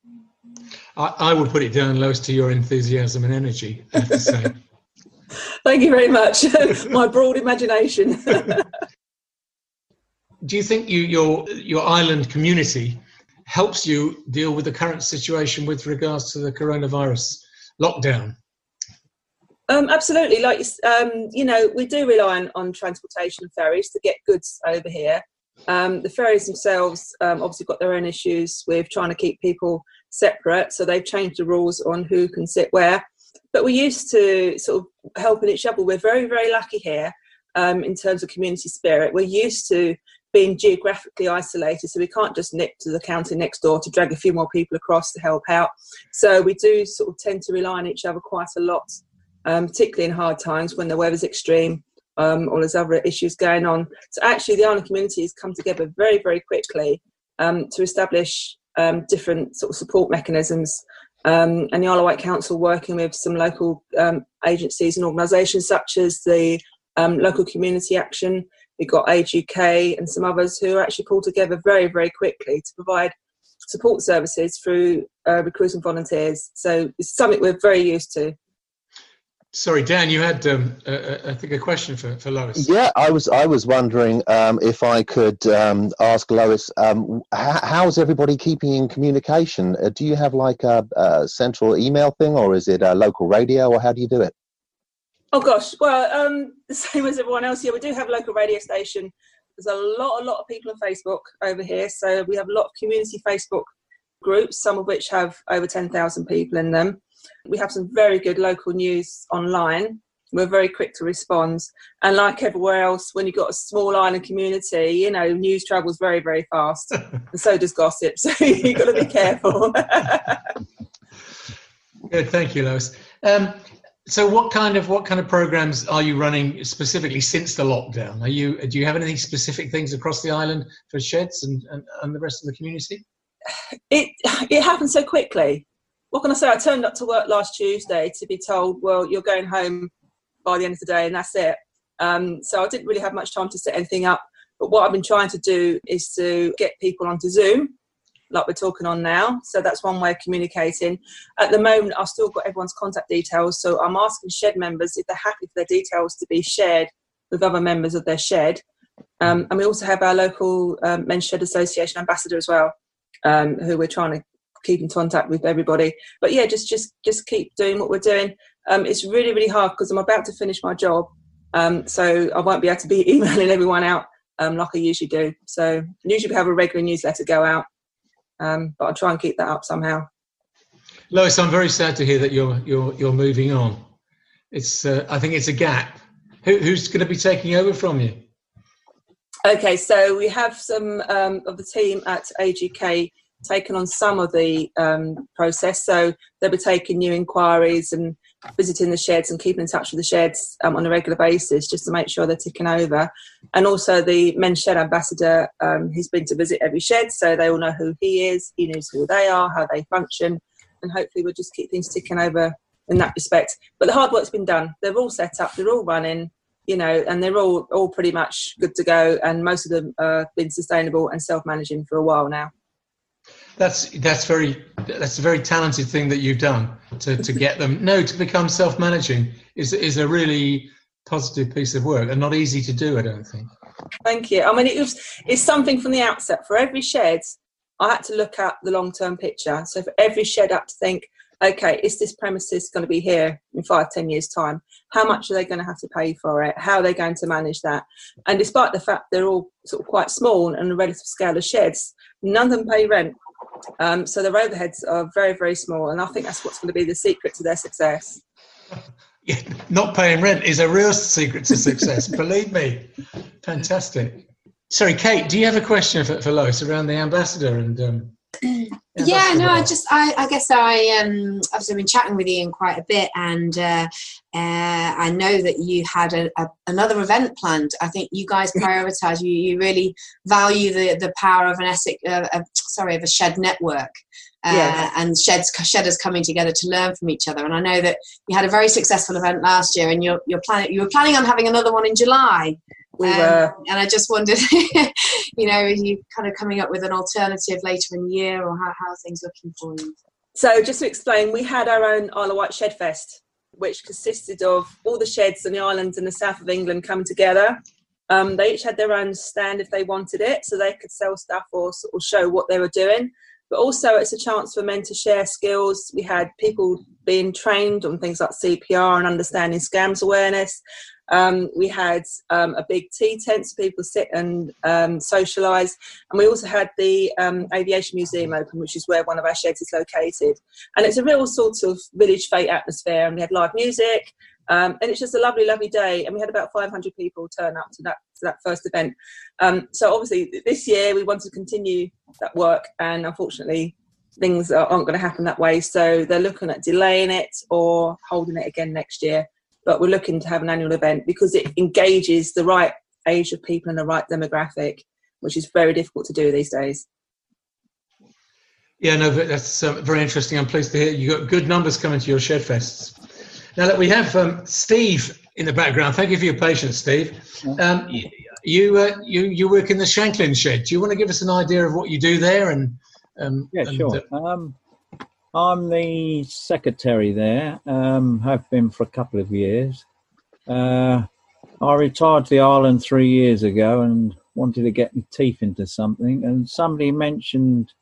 I, I would put it down, Lois, to your enthusiasm and energy. I have to say. <laughs> Thank you very much. <laughs> My broad imagination. <laughs> Do you think you, your your island community helps you deal with the current situation with regards to the coronavirus lockdown? Um, absolutely. Like um, you know, we do rely on, on transportation and ferries to get goods over here. Um, the ferries themselves um, obviously got their own issues with trying to keep people separate, so they've changed the rules on who can sit where. But we're used to sort of helping each other. We're very, very lucky here um, in terms of community spirit. We're used to being geographically isolated, so we can't just nip to the county next door to drag a few more people across to help out. So we do sort of tend to rely on each other quite a lot, um, particularly in hard times when the weather's extreme um, or there's other issues going on. So actually, the island has come together very, very quickly um, to establish um, different sort of support mechanisms um, and the Isle of Wight Council working with some local um, agencies and organisations such as the Local Community Action. We've got Age UK and some others who actually pull together very, very quickly to provide support services through uh, recruiting volunteers. So it's something we're very used to. Sorry, Dan, you had, um, uh, I think, a question for, for Lois. Yeah, I was I was wondering um, if I could um, ask Lois, um, h- how's everybody keeping in communication? Uh, do you have like a, a, central email thing, or is it a local radio, or how do you do it? Oh gosh, well, um, <laughs> the same as everyone else here. We do have a local radio station. There's a lot, a lot of people on Facebook over here, so we have a lot of community Facebook groups, some of which have over ten thousand people in them. We have some very good local news online. We're very quick to respond. And like everywhere else, when you've got a small island community, you know, news travels very, very fast. <laughs> and so does gossip. <laughs> So you've got to be careful. good, thank you, Lois. Um, so what kind of what kind of programs are you running specifically since the lockdown? Are you do you have any specific things across the island for sheds and, and, and the rest of the community? It it happened so quickly what can I say? I turned up to work last Tuesday to be told, well, you're going home by the end of the day, and that's it. Um, so I didn't really have much time to set anything up. But what I've been trying to do is to get people onto Zoom, like we're talking on now. So that's one way of communicating. At the moment, I've still got everyone's contact details. So I'm asking shed members if they're happy for their details to be shared with other members of their shed. Um, and we also have our local um, Men's Shed Association ambassador as well, um, who we're trying to keep in contact with everybody. But yeah, just just just keep doing what we're doing. Um, it's really really hard because I'm about to finish my job, um, so I won't be able to be <laughs> emailing everyone out um, like I usually do. So usually we have a regular newsletter go out, um, but I'll try and keep that up somehow. Lois, I'm very sad to hear that you're you're you're moving on. It's uh, I think it's a gap. Who, who's going to be taking over from you? Okay, so we have some um, of the team at Age UK taken on some of the um, process. So they'll be taking new inquiries and visiting the sheds and keeping in touch with the sheds um, on a regular basis just to make sure they're ticking over. And also the men's shed ambassador, um, he's been to visit every shed, so they all know who he is, he knows who they are, how they function, and hopefully we'll just keep things ticking over in that respect. But the hard work's been done. They're all set up, they're all running. you know, and they're all all pretty much good to go, and most of them have been sustainable and self-managing for a while now. That's that's very that's a very talented thing that you've done to, to get them. No, to become self-managing is is a really positive piece of work and not easy to do. I don't think. Thank you. I mean, it was it's something from the outset. For every shed, I had to look at the long-term picture. So for every shed, I had to think, okay, is this premises going to be here in five, ten years' time? How much are they going to have to pay for it? How are they going to manage that? And despite the fact they're all sort of quite small and a relative scale of sheds, none of them pay rent. Um, so their overheads are very, very small, and I think that's what's going to be the secret to their success. Yeah, <laughs> Not paying rent is a real secret to success. <laughs> believe me. Fantastic. Sorry, Kate, do you have a question for, for Lois around the ambassador and? Um, <clears throat> yeah, no, I just, I, I guess I, um, obviously been chatting with Ian quite a bit, and uh, uh, I know that you had a, a, another event planned. I think you guys prioritize. You, you really value the the power of an Essex, uh, uh, sorry, of a shed network. Uh, yes. and sheds shedders coming together to learn from each other. And I know that you had a very successful event last year, and you're you're planning you were planning on having another one in July. We um, were, and I just wondered, <laughs> you know, are you kind of coming up with an alternative later in the year, or how how are things looking for you? So just to explain, we had our own Isle of Wight Shed Fest, which consisted of all the sheds on the islands in the south of England coming together. Um, they each had their own stand if they wanted it, so they could sell stuff or, or show what they were doing but also it's a chance for men to share skills. We had people being trained on things like CPR and understanding scams awareness. Um, we had um, a big tea tent so people sit and um, socialise. And we also had the um, Aviation Museum open, which is where one of our sheds is located. And it's a real sort of village fete atmosphere. And we had live music. Um, and it's just a lovely, lovely day. And we had about 500 people turn up to that to that first event. Um, so obviously this year we want to continue that work, and unfortunately things aren't going to happen that way. So they're looking at delaying it or holding it again next year but we're looking to have an annual event because it engages the right age of people and the right demographic, which is very difficult to do these days. Yeah, no, that's um, very interesting. I'm pleased to hear you got good numbers coming to your shed fests. Now that we have um, Steve in the background, thank you for your patience, Steve. Um, you uh, you you work in the Shanklin shed. Do you want to give us an idea of what you do there? And um, yeah, and, sure. Uh, um, I'm the secretary there. Um, have been for a couple of years. Uh, I retired to the island three years ago and wanted to get my teeth into something. And somebody mentioned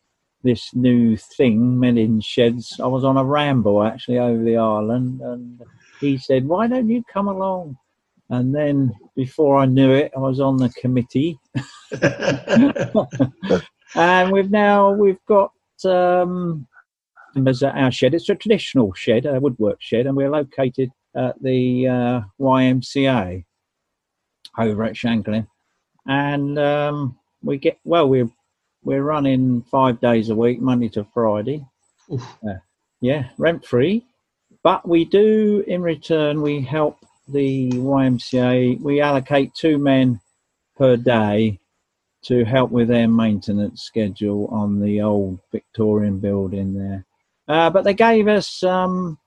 this new thing, men in sheds. I was on a ramble actually over the island, and he said, "Why don't you come along?" And then before I knew it, I was on the committee. <laughs> and we've now we've got um, as our shed. It's a traditional shed, a woodwork shed, and we're located at the uh, YMCA over at Shanklin. And um, we get well, we're we're running five days a week, Monday to Friday. Uh, yeah, rent free. But we do, in return, we help the YMCA. We allocate two men per day to help with their maintenance schedule on the old Victorian building there. Uh, but they gave us um,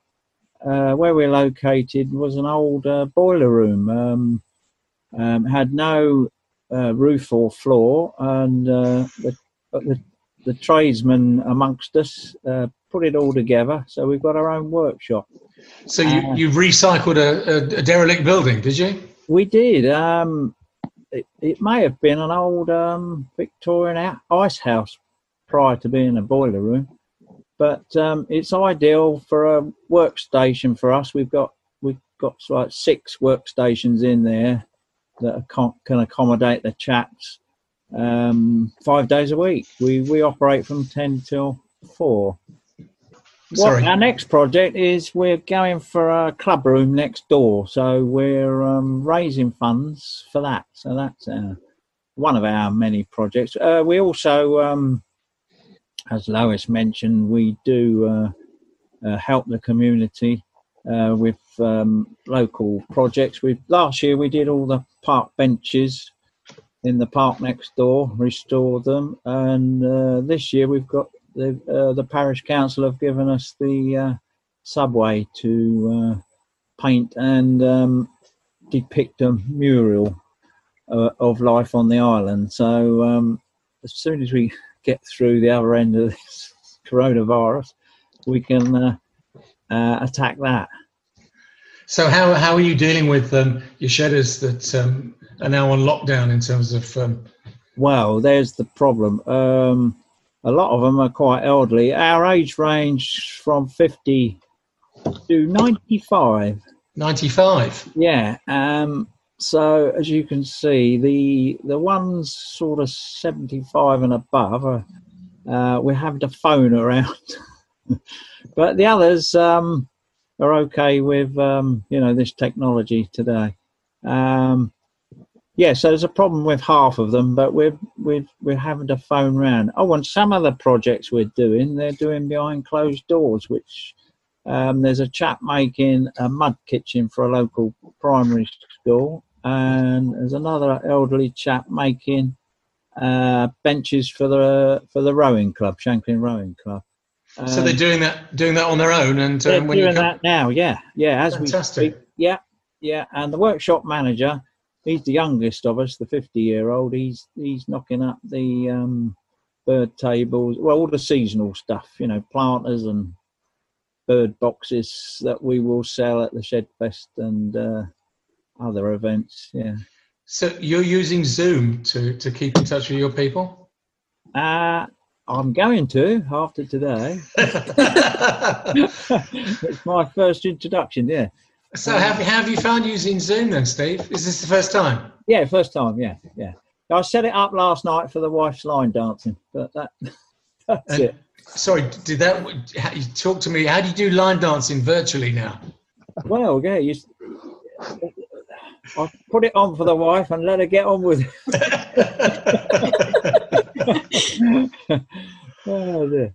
uh, where we're located was an old uh, boiler room. Um, um, had no uh, roof or floor, and uh, the, the, the tradesmen amongst us uh, put it all together. So we've got our own workshop. So you you recycled a, a, a, derelict building, did you? We did. Um, it, it may have been an old um, Victorian ice house prior to being a boiler room but um, it's ideal for a workstation for us. We've got we've got like six workstations in there that can accommodate the chats um, five days a week. We we operate from ten till four. Sorry. What our next project is we're going for a club room next door, so we're um, raising funds for that. So that's uh, one of our many projects. Uh, we also um, as Lois mentioned, we do uh, uh, help the community uh, with um, local projects. We last year we did all the park benches in the park next door, restore them, and uh, this year we've got the uh, the parish council have given us the uh, subway to paint and um, depict a mural uh, of life on the island. So um, as soon as we get through the other end of this <laughs> coronavirus, we can uh, uh, attack that. So how how are you dealing with um, your shedders that um, are now on lockdown in terms of? Um, well, there's the problem. Um, a lot of them are quite elderly. Our age range from 50 to 95. 95. Yeah. Um, so as you can see, the the ones sort of 75 and above, are, uh, we have the phone around, <laughs> but the others um, are okay with um, you know this technology today. Um, yeah, so there's a problem with half of them, but we're we're we're having to phone round. Oh, and some other projects we're doing, they're doing behind closed doors, which um, there's a chap making a mud kitchen for a local primary school, and there's another elderly chap making uh, benches for the for the rowing club, Shanklin Rowing Club. Um, so they're doing that doing that on their own, and they're um, when doing that now. Yeah, yeah. As Fantastic. we speak, yeah, yeah. And the workshop manager, he's the youngest of us, the 50 year old. He's he's knocking up the um, bird tables, well, all the seasonal stuff, you know, planters and bird boxes that we will sell at the Shed Fest and uh, other events. Yeah. so you're using Zoom to to keep in touch with your people. Uh, I'm going to after today. <laughs> <laughs> it's my first introduction. Yeah. So have have you found using Zoom then, Steve? Is this the first time? Yeah, first time. Yeah, yeah. I set it up last night for the wife's line dancing, but that <laughs> that's And- it. Sorry, did that? You talk to me. How do you do line dancing virtually now? Well, yeah, you, I put it on for the wife and let her get on with it. <laughs> <laughs> oh dear.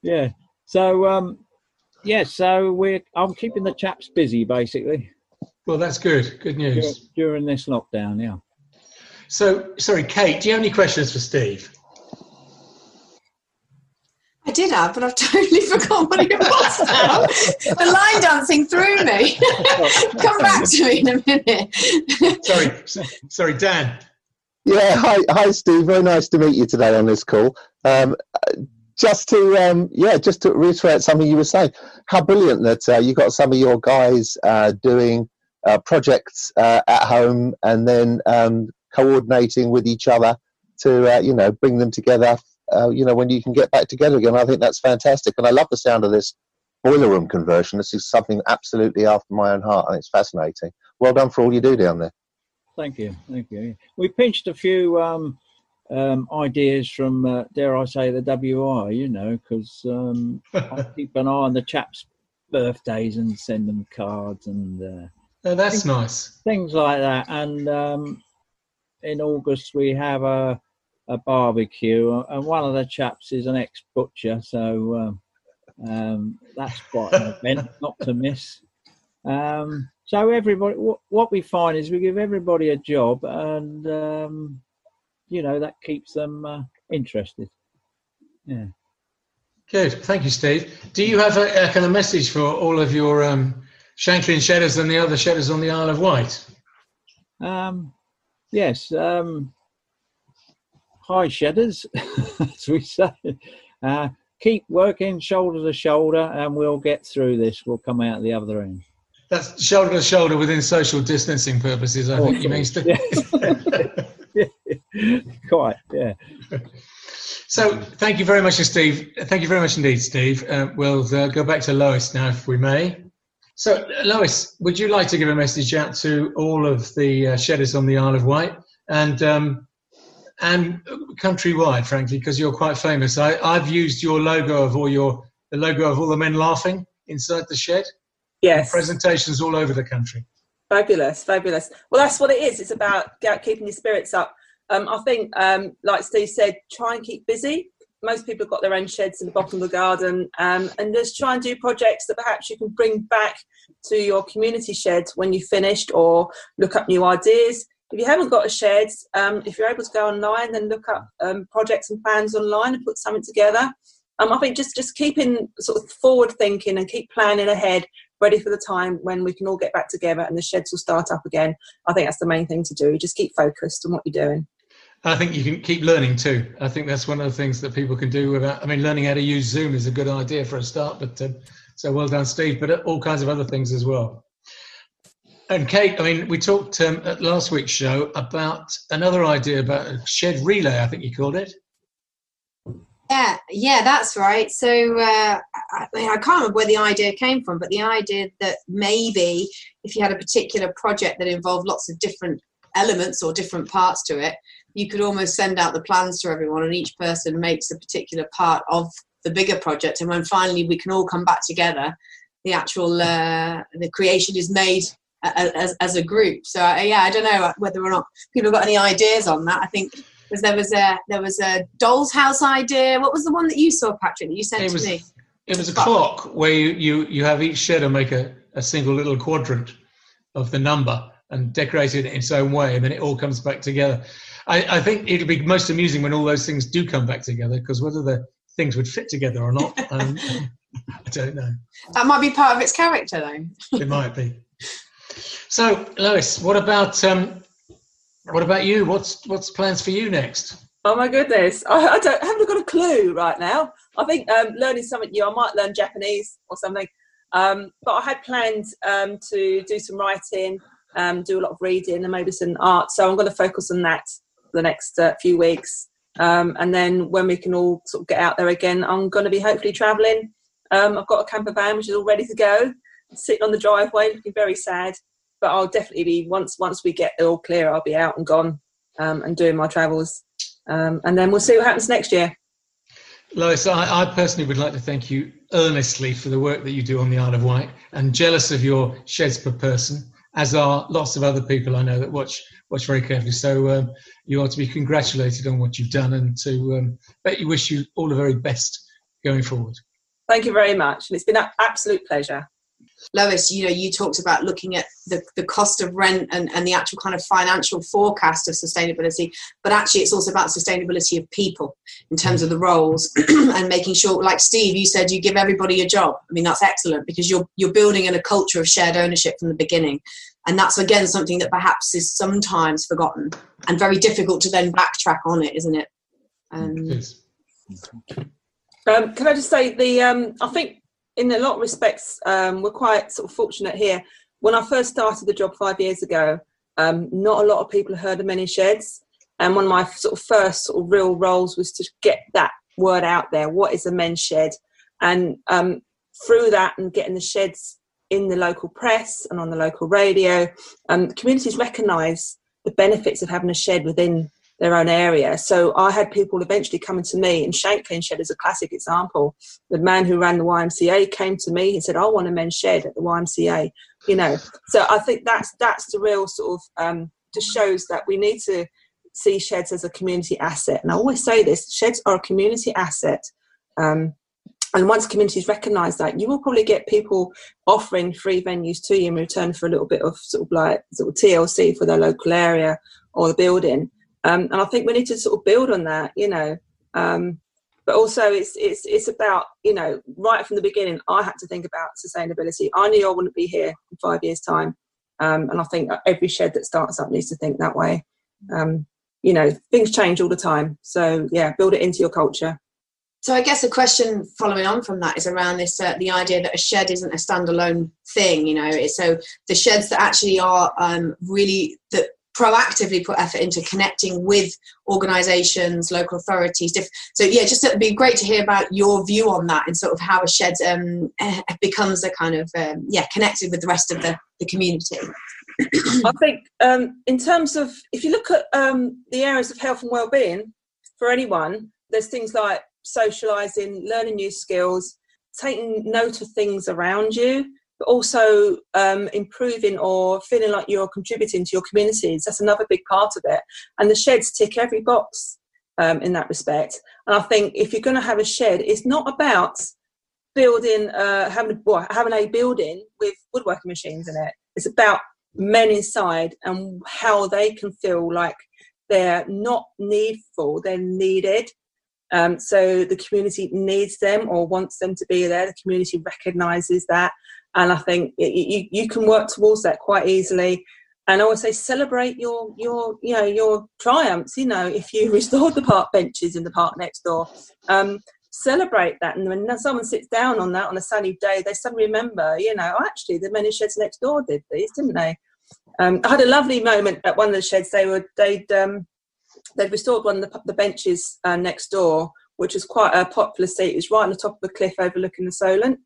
Yeah. So um, yeah. So we're I'm keeping the chaps busy basically. Well, that's good. Good news. during this lockdown. Yeah. So, sorry, Kate. Do you have any questions for Steve? I did have, but I've <laughs> totally forgotten what it was now. the line dancing threw me. <laughs> Come back to me in a minute. Sorry, sorry, Dan. Yeah, hi, hi, Steve. Very nice to meet you today on this call. Um, just to, um, yeah, just to reiterate something you were saying, how brilliant that uh, you got some of your guys uh, doing uh, projects uh, at home and then um, coordinating with each other to, uh, you know, bring them together. Uh, you know, when you can get back together again, I think that's fantastic, and I love the sound of this boiler room conversion. This is something absolutely after my own heart, and it's fascinating. Well done for all you do down there. Thank you, thank you. We pinched a few um, um, ideas from, uh, dare I say, the WI. You know, because um, I <laughs> keep an eye on the chaps' birthdays and send them cards and uh, Oh, that's things, nice. things like that. And um, in August we have a a barbecue, and one of the chaps is an ex butcher, so um, um, that's quite an event <laughs> not to miss. Um, so everybody, what, what we find is we give everybody a job, and um, you know that keeps them uh, interested. Yeah. Good. Thank you, Steve. Do you have a, a kind of message for all of your um, Shanklin shedders and the other shedders on the Isle of Wight? Um, yes. Um, hi, shedders, <laughs> as we say. Uh, keep working shoulder to shoulder, and we'll get through this. We'll come out the other end. That's shoulder to shoulder within social distancing purposes. I think you mean, Steve. <laughs> <laughs> <laughs> Quite, yeah. So, thank you very much, Steve. Thank you very much indeed, Steve. Uh, we'll uh, go back to Lois now, if we may. So, Lois, would you like to give a message out to all of the uh, shedders on the Isle of Wight and um, and countrywide, frankly, because you're quite famous? I, I've used your logo of all your the logo of all the men laughing inside the shed. Yes. Presentations all over the country. Fabulous, fabulous. Well, that's what it is. It's about keeping your spirits up. Um, I think, um, like Steve said, try and keep busy. Most people have got their own sheds in the bottom of the garden, um, and just try and do projects that perhaps you can bring back to your community shed when you've finished, or look up new ideas. If you haven't got a shed, um, if you're able to go online, then look up um, projects and plans online and put something together. Um, I think just just keeping sort of forward thinking and keep planning ahead ready for the time when we can all get back together and the sheds will start up again. I think that's the main thing to do. Just keep focused on what you're doing. I think you can keep learning too. I think that's one of the things that people can do without. I mean, learning how to use Zoom is a good idea for a start. But um, so well done, Steve. But all kinds of other things as well. And Kate, I mean, we talked um, at last week's show about another idea about a shed relay. I think you called it. Yeah, yeah, that's right. So uh, I, I can't remember where the idea came from, but the idea that maybe if you had a particular project that involved lots of different elements or different parts to it, you could almost send out the plans to everyone, and each person makes a particular part of the bigger project. And when finally we can all come back together, the actual uh, the creation is made as, as a group. So uh, yeah, I don't know whether or not people have got any ideas on that. I think because there was a there was a doll's house idea. What was the one that you saw, Patrick? That you sent it was, to me. It was a clock where you, you, you have each shadow make a, a single little quadrant of the number and decorate it in its own way, and then it all comes back together. I, I think it'll be most amusing when all those things do come back together, because whether the things would fit together or not, <laughs> um, I don't know. That might be part of its character, though. It might be. So, Lois, what about um, what about you? What's what's plans for you next? Oh my goodness, I, I don't I haven't got a clue right now. I think um, learning something new. I might learn Japanese or something. Um, but I had planned um, to do some writing, um, do a lot of reading, and maybe some art. So I'm going to focus on that for the next uh, few weeks. Um, and then when we can all sort of get out there again, I'm going to be hopefully travelling. Um, I've got a camper van which is all ready to go, sitting on the driveway, looking very sad but I'll definitely be once once we get it all clear, I'll be out and gone um, and doing my travels, um, and then we'll see what happens next year. Lois, I, I, personally would like to thank you earnestly for the work that you do on the Isle of Wight, and jealous of your sheds per person, as are lots of other people I know that watch watch very carefully. So um, you are to be congratulated on what you've done, and to um, bet you wish you all the very best going forward. Thank you very much, and it's been an absolute pleasure. Lois, you know, you talked about looking at the, the cost of rent and, and the actual kind of financial forecast of sustainability, but actually it's also about sustainability of people in terms of the roles <clears throat> and making sure, like Steve, you said you give everybody a job. I mean, that's excellent because you're you're building in a culture of shared ownership from the beginning. And that's again something that perhaps is sometimes forgotten and very difficult to then backtrack on it, isn't it? Um, um, can I just say the um, I think in a lot of respects, um, we're quite sort of fortunate here. When I first started the job five years ago, um, not a lot of people heard of men's sheds. And one of my sort of first sort of real roles was to get that word out there. What is a men's shed? And um, through that and getting the sheds in the local press and on the local radio, um, communities recognise the benefits of having a shed within their own area. So I had people eventually coming to me, and Shanklin Shed is a classic example. The man who ran the YMCA came to me. He said, "I want a men's shed at the YMCA." You know, so I think that's that's the real sort of um, just shows that we need to see sheds as a community asset. And I always say this: sheds are a community asset. Um, and once communities recognise that, you will probably get people offering free venues to you in return for a little bit of sort of like sort of TLC for their local area or the building. Um, and I think we need to sort of build on that, you know. Um, but also, it's it's it's about you know right from the beginning. I had to think about sustainability. I knew I wouldn't be here in five years' time, um, and I think every shed that starts up needs to think that way. Um, you know, things change all the time, so yeah, build it into your culture. So I guess a question following on from that is around this uh, the idea that a shed isn't a standalone thing. You know, so the sheds that actually are um, really that proactively put effort into connecting with organisations, local authorities. So yeah, just it'd be great to hear about your view on that and sort of how a shed um, eh, becomes a kind of um, yeah connected with the rest of the, the community. I think um, in terms of if you look at um, the areas of health and well-being for anyone, there's things like socialising, learning new skills, taking note of things around you but also um, improving or feeling like you're contributing to your communities. That's another big part of it. And the sheds tick every box um, in that respect. And I think if you're going to have a shed, it's not about building, uh, having, well, having a building with woodworking machines in it. It's about men inside and how they can feel like they're not needful, they're needed. Um, so the community needs them or wants them to be there. The community recognises that and I think you you can work towards that quite easily. And I would say celebrate your your you know your triumphs. You know, if you <laughs> restored the park benches in the park next door, um, celebrate that. And when someone sits down on that on a sunny day, they suddenly remember, you know, oh, actually the men's sheds next door did these, didn't they? Um, I had a lovely moment at one of the sheds. They were they'd um, they'd restored one of the, the benches uh, next door, which was quite a popular seat. It was right on the top of a cliff overlooking the Solent.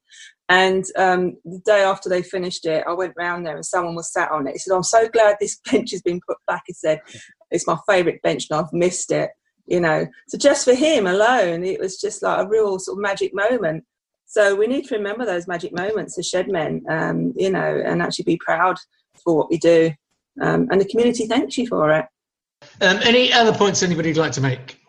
And um, the day after they finished it, I went round there and someone was sat on it. He said, "I'm so glad this <laughs> bench has been put back." He said, "It's my favourite bench, and I've missed it." You know, so just for him alone, it was just like a real sort of magic moment. So we need to remember those magic moments as shed men, um, you know, and actually be proud for what we do. Um, and the community thanks you for it. Um, any other points anybody'd like to make?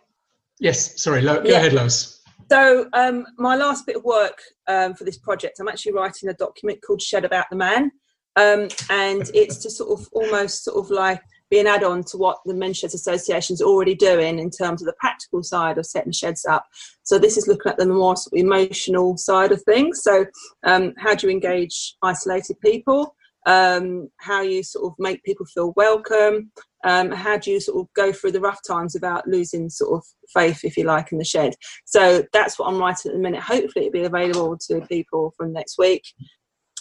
Yes, sorry, Lo- go Yeah. ahead, Lois. So um, my last bit of work um, for this project, I'm actually writing a document called Shed About the Man, um, and it's to sort of almost sort of like be an add-on to what the Men's Sheds Association is already doing in terms of the practical side of setting sheds up. So this is looking at the more sort of emotional side of things. So um, how do you engage isolated people? Um, how you sort of make people feel welcome? Um, how do you sort of go through the rough times without losing sort of faith, if you like, in the shed? So that's what I'm writing at the minute. Hopefully, it'll be available to people from next week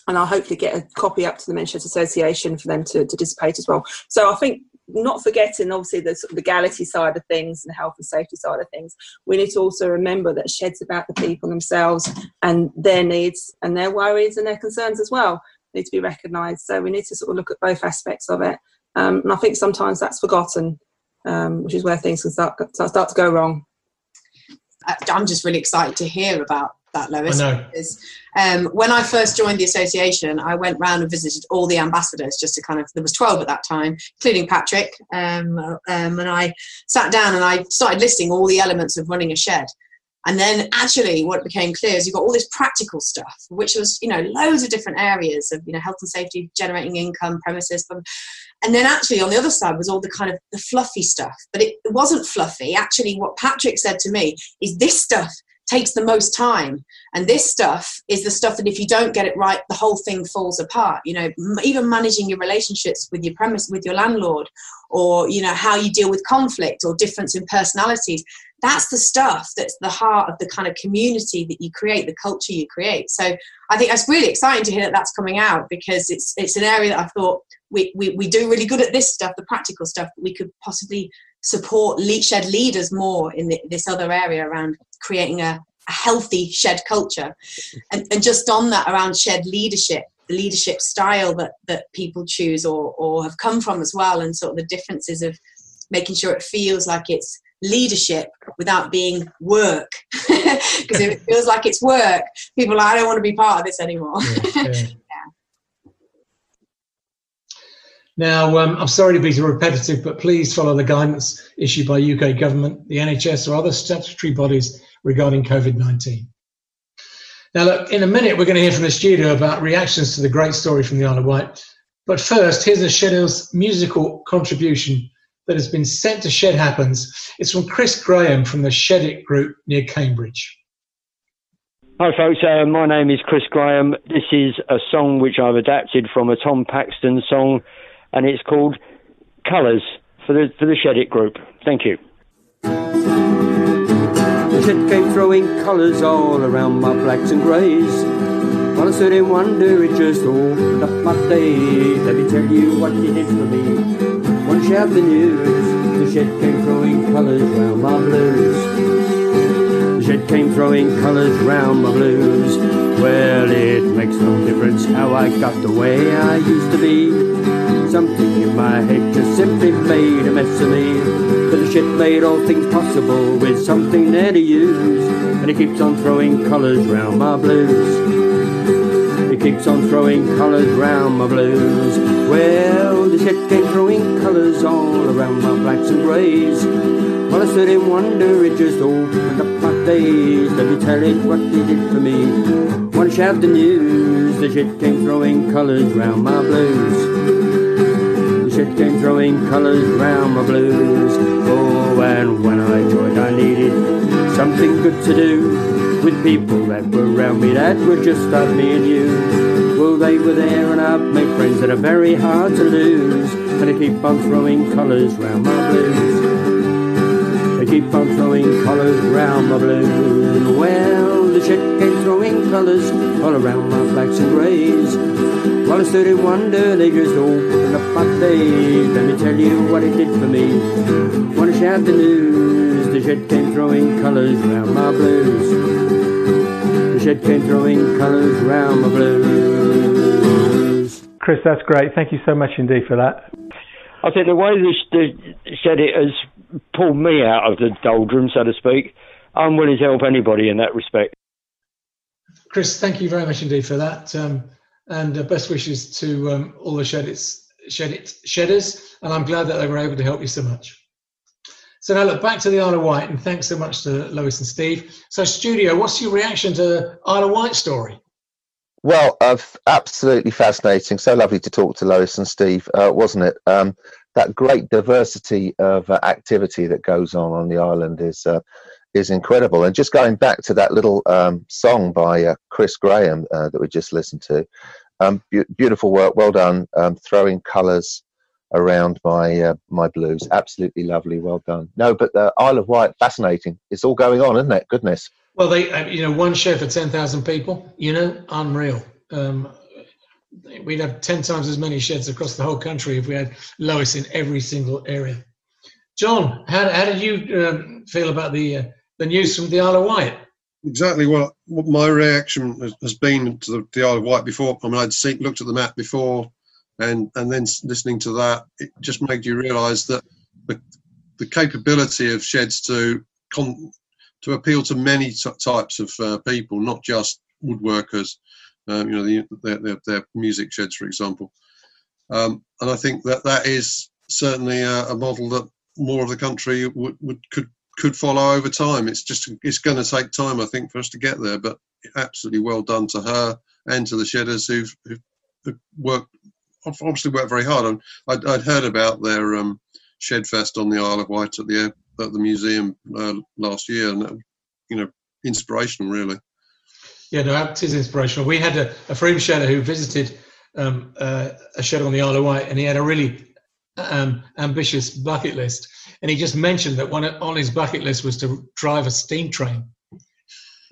and I'll hopefully get a copy up to the Men's Sheds Association for them to, to participate as well. So I think not forgetting obviously the sort of legality side of things and the health and safety side of things, we need to also remember that sheds about the people themselves and their needs and their worries and their concerns as well need to be recognised. So we need to sort of look at both aspects of it. Um, and I think sometimes that's forgotten, um, which is where things can start, start to go wrong. I- I'm just really excited to hear about that, Lois. I know. Because um, when I first joined the association, I went round and visited all the ambassadors just to kind of, there was 12 at that time, including Patrick. Um, um, and I sat down and I started listing all the elements of running a shed. And then actually what became clear is you've got all this practical stuff, which was, you know, loads of different areas of, you know, health and safety, generating income, premises. And then actually on the other side was all the kind of the fluffy stuff. But it, it wasn't fluffy. Actually, what Patrick said to me is this stuff takes the most time. And this stuff is the stuff that if you don't get it right, the whole thing falls apart. You know, even managing your relationships with your premise, with your landlord, or, you know, how you deal with conflict or difference in personalities. That's the stuff that's the heart of the kind of community that you create, the culture you create. So I think that's really exciting to hear that that's coming out because it's it's an area that I thought we, we, we do really good at this stuff, the practical stuff, but we could possibly support shed leaders more in the, this other area around creating a, a healthy shed culture. And, and just on that around shed leadership, the leadership style that, that people choose or, or have come from as well, and sort of the differences of making sure it feels like it's leadership without being work. <laughs> Because if it feels like it's work, people are like, I don't want to be part of this anymore. <laughs> Now, um, I'm sorry to be so repetitive, but please follow the guidance issued by UK government, the NHS, or other statutory bodies regarding COVID 19. Now, look, in a minute, we're going to hear from the studio about reactions to the great story from the Isle of Wight. But first, here's a Shedill's musical contribution that has been sent to Shed Happens. It's from Chris Graham from the Shed It group near Cambridge. Hi, folks. Uh, my name is Chris Graham. This is a song which I've adapted from a Tom Paxton song, and it's called Colours for the for the Shed It group. Thank you. The shed came throwing colours all around my blacks and greys. While I stood in wonder, it just opened up my days. Let me tell you what it did for me. The shed came throwing colours round my blues. The shed came throwing colours round my blues. Well, it makes no difference how I got the way I used to be. Something in my head just simply made a mess of me. But the shed made all things possible with something there to use. And it keeps on throwing colours round my blues. Keeps on throwing colours round my blues. Well, the shed came throwing colours all around my blacks and greys. While I stood in wonder, it just opened up my days. Let me tell it what they did for me. One shout the news, the shed came throwing colours round my blues. The shed came throwing colours round my blues. Oh, and when I joined, I needed something good to do with people that were around me that were just like me and you. They were there and I've made friends that are very hard to lose. And they keep on throwing colours round my blues. They keep on throwing colours round my blues. Well, the shed came throwing colours all around my blacks and greys. While I stood in wonder, they just opened up my days. Let me tell you what it did for me. Wanna shout the news? The shed came throwing colours round my blues. The shed came throwing colours round my blues. Chris, that's great. Thank you so much indeed for that. I think the way the, the shed it has pulled me out of the doldrums, so to speak, I'm willing to help anybody in that respect. Chris, thank you very much indeed for that. Um, and uh, best wishes to um, all the Shedits, Shedit, Shedders. And I'm glad that they were able to help you so much. So now look back to the Isle of Wight, and thanks so much to Lois and Steve. So, studio, what's your reaction to the Isle of Wight story? Well, uh, absolutely fascinating. So lovely to talk to Lois and Steve, uh, wasn't it? Um, that great diversity of uh, activity that goes on on the island is uh, is incredible. And just going back to that little um, song by uh, Chris Graham uh, that we just listened to, um, be- beautiful work, well done, um, throwing colours around my my blues, absolutely lovely, well done. No, but the Isle of Wight, fascinating. It's all going on, isn't it? Goodness. Well, they, uh, you know, one show for 10,000 people, you know, unreal. Um, we'd have 10 times as many sheds across the whole country if we had Lois in every single area. John, how, how did you um, feel about the uh, the news from the Isle of Wight? Exactly what, what my reaction has, been to the, the Isle of Wight before. I mean, I'd seen, looked at the map before, and and then listening to that, it just made you realise that the, the capability of sheds to con, to appeal to many t- types of uh, people, not just woodworkers. Um, you know, the, their, their, their music sheds, for example. Um, and I think that that is certainly a, a model that more of the country would, would could could follow over time. It's just it's going to take time, I think, for us to get there. But absolutely well done to her and to the shedders who've, who've worked obviously worked very hard. I'd, I'd heard about their um, shed fest on the Isle of Wight at the at the museum uh, last year, and that, you know, inspirational, really. Yeah, no, it is inspirational. We had a, a Frome shedder who visited um, uh, a shed on the Isle of Wight, and he had a really um, ambitious bucket list. And he just mentioned that one on his bucket list was to drive a steam train.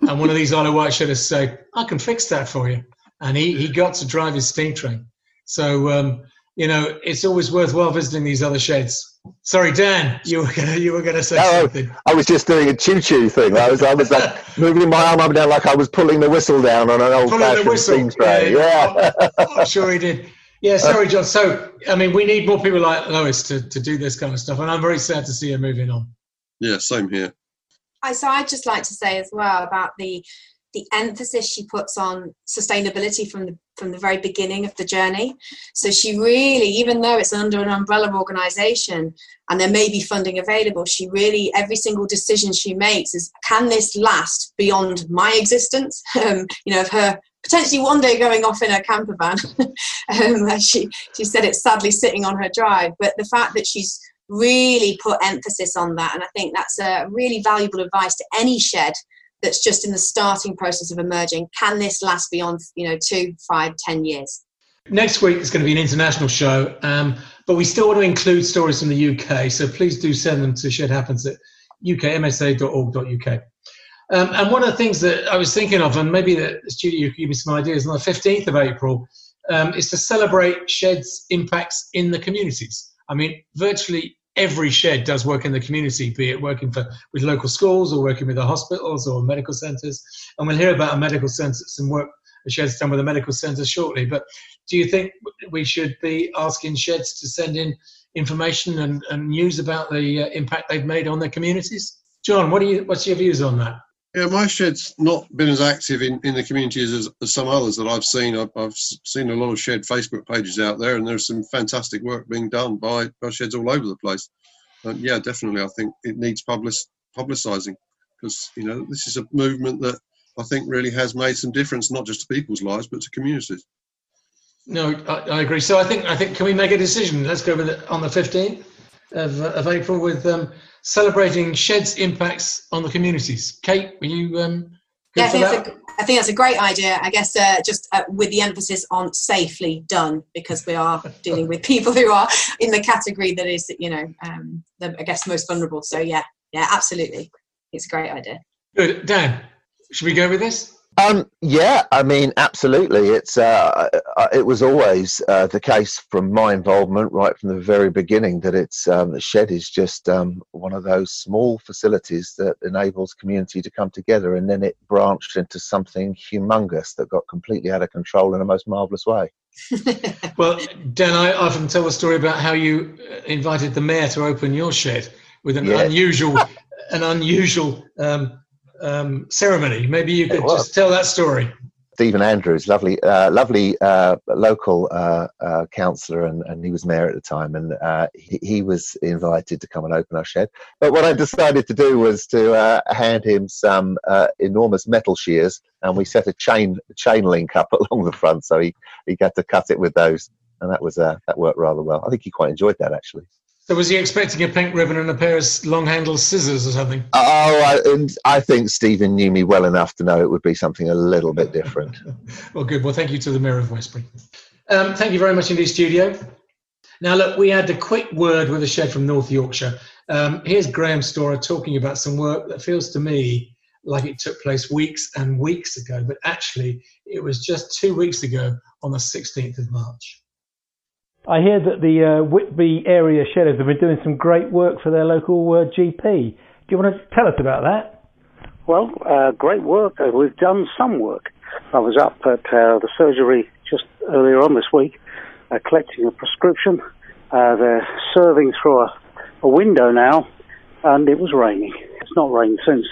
And one of these Isle of Wight shedders say, "I can fix that for you," and he he got to drive his steam train. So um, you know, it's always worthwhile visiting these other sheds. Sorry, Dan, you were gonna you were gonna say no, something. I was just doing a choo choo thing. I was I was like <laughs> moving my arm up and down like I was pulling the whistle down on an old fashioned steam train. Yeah, yeah. I'm sure he did. Yeah, uh, sorry, John. So, I mean, we need more people like Lois to, to do this kind of stuff, and I'm very sad to see her moving on. Yeah, same here. I, so I'd just like to say as well about the the emphasis she puts on sustainability from the from the very beginning of the journey. So she really, even though it's under an umbrella organization and there may be funding available, she really every single decision she makes is can this last beyond my existence? <laughs> Um, you know, of her potentially one day going off in a camper van. <laughs> um, she she said it's sadly sitting on her drive, but the fact that she's really put emphasis on that, and I think that's a really valuable advice to any shed that's just in the starting process of emerging. Can this last beyond you know two, five, ten years? Next week is going to be an international show, um, but we still want to include stories from the UK. So please do send them to Shed Happens at ukmsa.org.uk. Um, and one of the things that I was thinking of, and maybe the studio you could give me some ideas, on the 15th of April, um, is to celebrate Shed's impacts in the communities. I mean, virtually every shed does work in the community, be it working for with local schools or working with the hospitals or medical centres. And we'll hear about a medical centre, some work the shed's done with a medical centre shortly. But do you think we should be asking sheds to send in information and, and news about the uh, impact they've made on their communities? John, what do you? What's your views on that? Yeah, my shed's not been as active in, in the community as, as some others that I've seen. I've, I've, seen a lot of shed Facebook pages out there, and there's some fantastic work being done by, by sheds all over the place. Um, yeah, definitely, I think it needs public, publicising because you know this is a movement that I think really has made some difference, not just to people's lives, but to communities. No, I, I agree. So I think I think can we make a decision? Let's go with it on the 15th of, of April with um, celebrating Shed's impacts on the communities. Kate, will you um, Yeah, I think, that's a, I think that's a great idea. I guess uh, just uh, with the emphasis on safely done, because we are <laughs> dealing with people who are in the category that is, you know, um, the, I guess most vulnerable. So yeah, yeah, absolutely, it's a great idea. Good, Dan. Should we go with this? Um, yeah, I mean, absolutely. It's uh, uh, it was always uh, the case from my involvement right from the very beginning that it's um, the shed is just um, one of those small facilities that enables community to come together, and then it branched into something humongous that got completely out of control in a most marvelous way. <laughs> well, Dan, I often tell the story about how you uh, invited the mayor to open your shed with an yeah. unusual, an unusual. Um, um, ceremony. Maybe you could just tell that story. Stephen Andrews, lovely, uh, lovely uh, local uh, uh, councillor, and, and, he was mayor at the time, and uh, he, he, was invited to come and open our shed. But what I decided to do was to uh, hand him some enormous metal shears, and we set a chain chain link up <laughs> along the front, so he, he got to cut it with those, and that was that worked rather well. I think he quite enjoyed that actually. So was he expecting a pink ribbon and a pair of long-handled scissors or something? Oh, I, and I think Stephen knew me well enough to know it would be something a little bit different. <laughs> well, good. Well, thank you to the Mayor of Westbury. Um, thank you very much indeed, studio. Now, look, we had a quick word with a shed from North Yorkshire. Um, here's Graham Storer talking about some work that feels to me like it took place weeks and weeks ago, but actually it was just two weeks ago on the 16th of March. I hear that the uh, Whitby area shedders have been doing some great work for their local uh, GP. Do you want to tell us about that? Well, uh, great work. Uh, we've done some work. I was up at uh, the surgery just earlier on this week uh, collecting a prescription. they're serving through a, a window now, and it was raining. It's not rained since.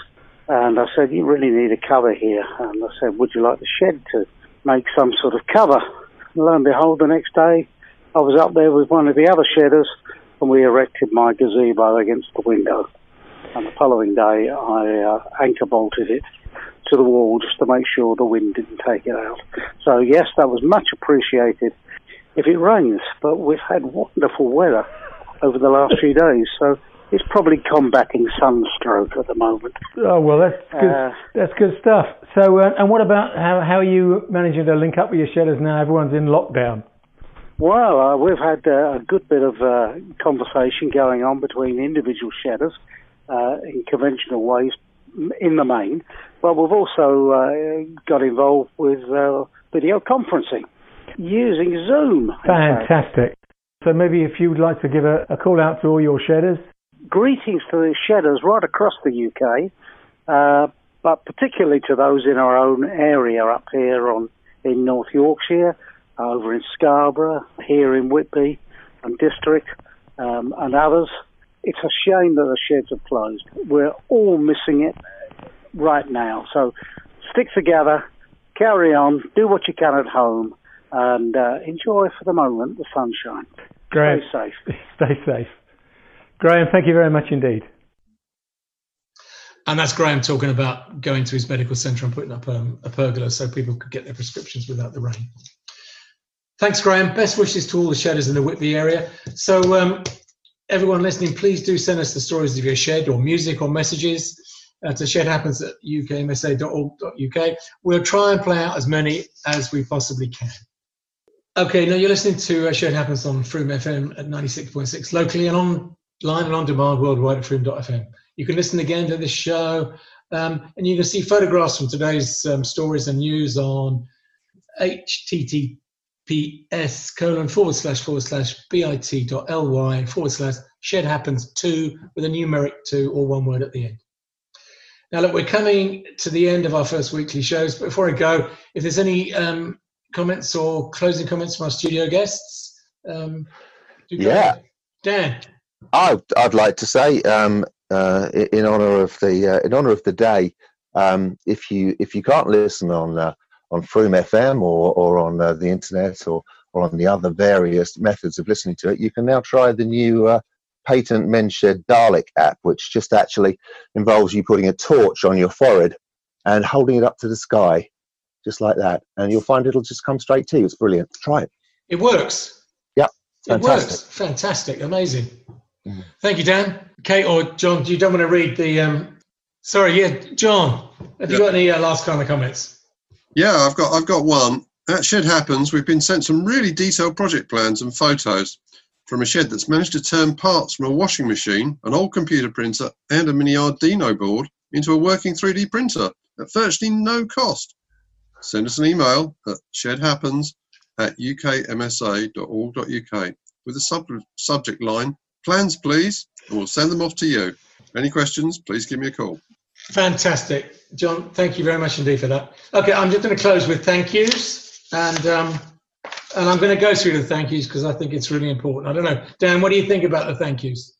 And I said, You really need a cover here. And I said, Would you like the shed to make some sort of cover? And lo and behold, the next day, I was up there with one of the other shedders and we erected my gazebo against the window. And the following day, I uh, anchor bolted it to the wall just to make sure the wind didn't take it out. So, yes, that was much appreciated if it rains, but we've had wonderful weather over the last few days. So, it's probably combating sunstroke at the moment. Oh well, that's good. Uh, that's good stuff. So, uh, and what about how how are you managing to link up with your shedders now? Everyone's in lockdown. Well, uh, we've had uh, a good bit of uh, conversation going on between individual shedders uh, in conventional ways in the main, but we've also uh, got involved with uh, video conferencing using Zoom. Fantastic. So maybe if you would like to give a, a, call out to all your shedders. Greetings to the shedders right across the UK, but particularly to those in our own area up here on in North Yorkshire over in Scarborough, here in Whitby and District, um, and others. It's a shame that the sheds have closed. We're all missing it right now. So stick together, carry on, do what you can at home, and uh, enjoy for the moment the sunshine. Graham, Stay safe. <laughs> Stay safe. Graham, thank you very much indeed. And that's Graham talking about going to his medical centre and putting up um, a pergola so people could get their prescriptions without the rain. Thanks, Graham. Best wishes to all the shedders in the Whitby area. So, um, everyone listening, please do send us the stories of your shed or music or messages uh, to shedhappens at ukmsa.org.uk. We'll try and play out as many as we possibly can. Okay, now you're listening to uh, Shed Happens on Frome FM at 96.6 locally and online and on demand worldwide at frome.fm. You can listen again to this show um, and you can see photographs from today's um, stories and news on http ps colon forward slash forward slash bit.ly forward slash shed happens two with a numeric two or one word at the end. Now, look, we're coming to the end of our first weekly shows. But before I go, if there's any um, comments or closing comments from our studio guests, um, yeah, Dan. I'd, I'd like to say, um, uh, in honor of the uh, in honor of the day, um, if you if you can't listen on uh, on Frome FM or, or on uh, the internet or, or on the other various methods of listening to it, you can now try the new uh, Patent Menshed Dalek app, which just actually involves you putting a torch on your forehead and holding it up to the sky, just like that. And you'll find it'll just come straight to you. It's brilliant. Try it. It works. Yeah. Fantastic. It works. Fantastic. Amazing. Mm. Thank you, Dan. Kate or John, do you don't want to read the um, Sorry, yeah, John. Have you got any uh, last kind of comments? Yeah, I've got I've got one. At Shed Happens, we've been sent some really detailed project plans and photos from a shed that's managed to turn parts from a washing machine, an old computer printer, and a mini Arduino board into a working 3D printer at virtually no cost. Send us an email at shedhappens at ukmsa.org.uk with the sub- subject line plans please and we'll send them off to you. Any questions, please give me a call. Fantastic. John, thank you very much indeed for that. Okay, I'm just going to close with thank yous. And um, and I'm going to go through the thank yous because I think it's really important. I don't know. Dan, what do you think about the thank yous?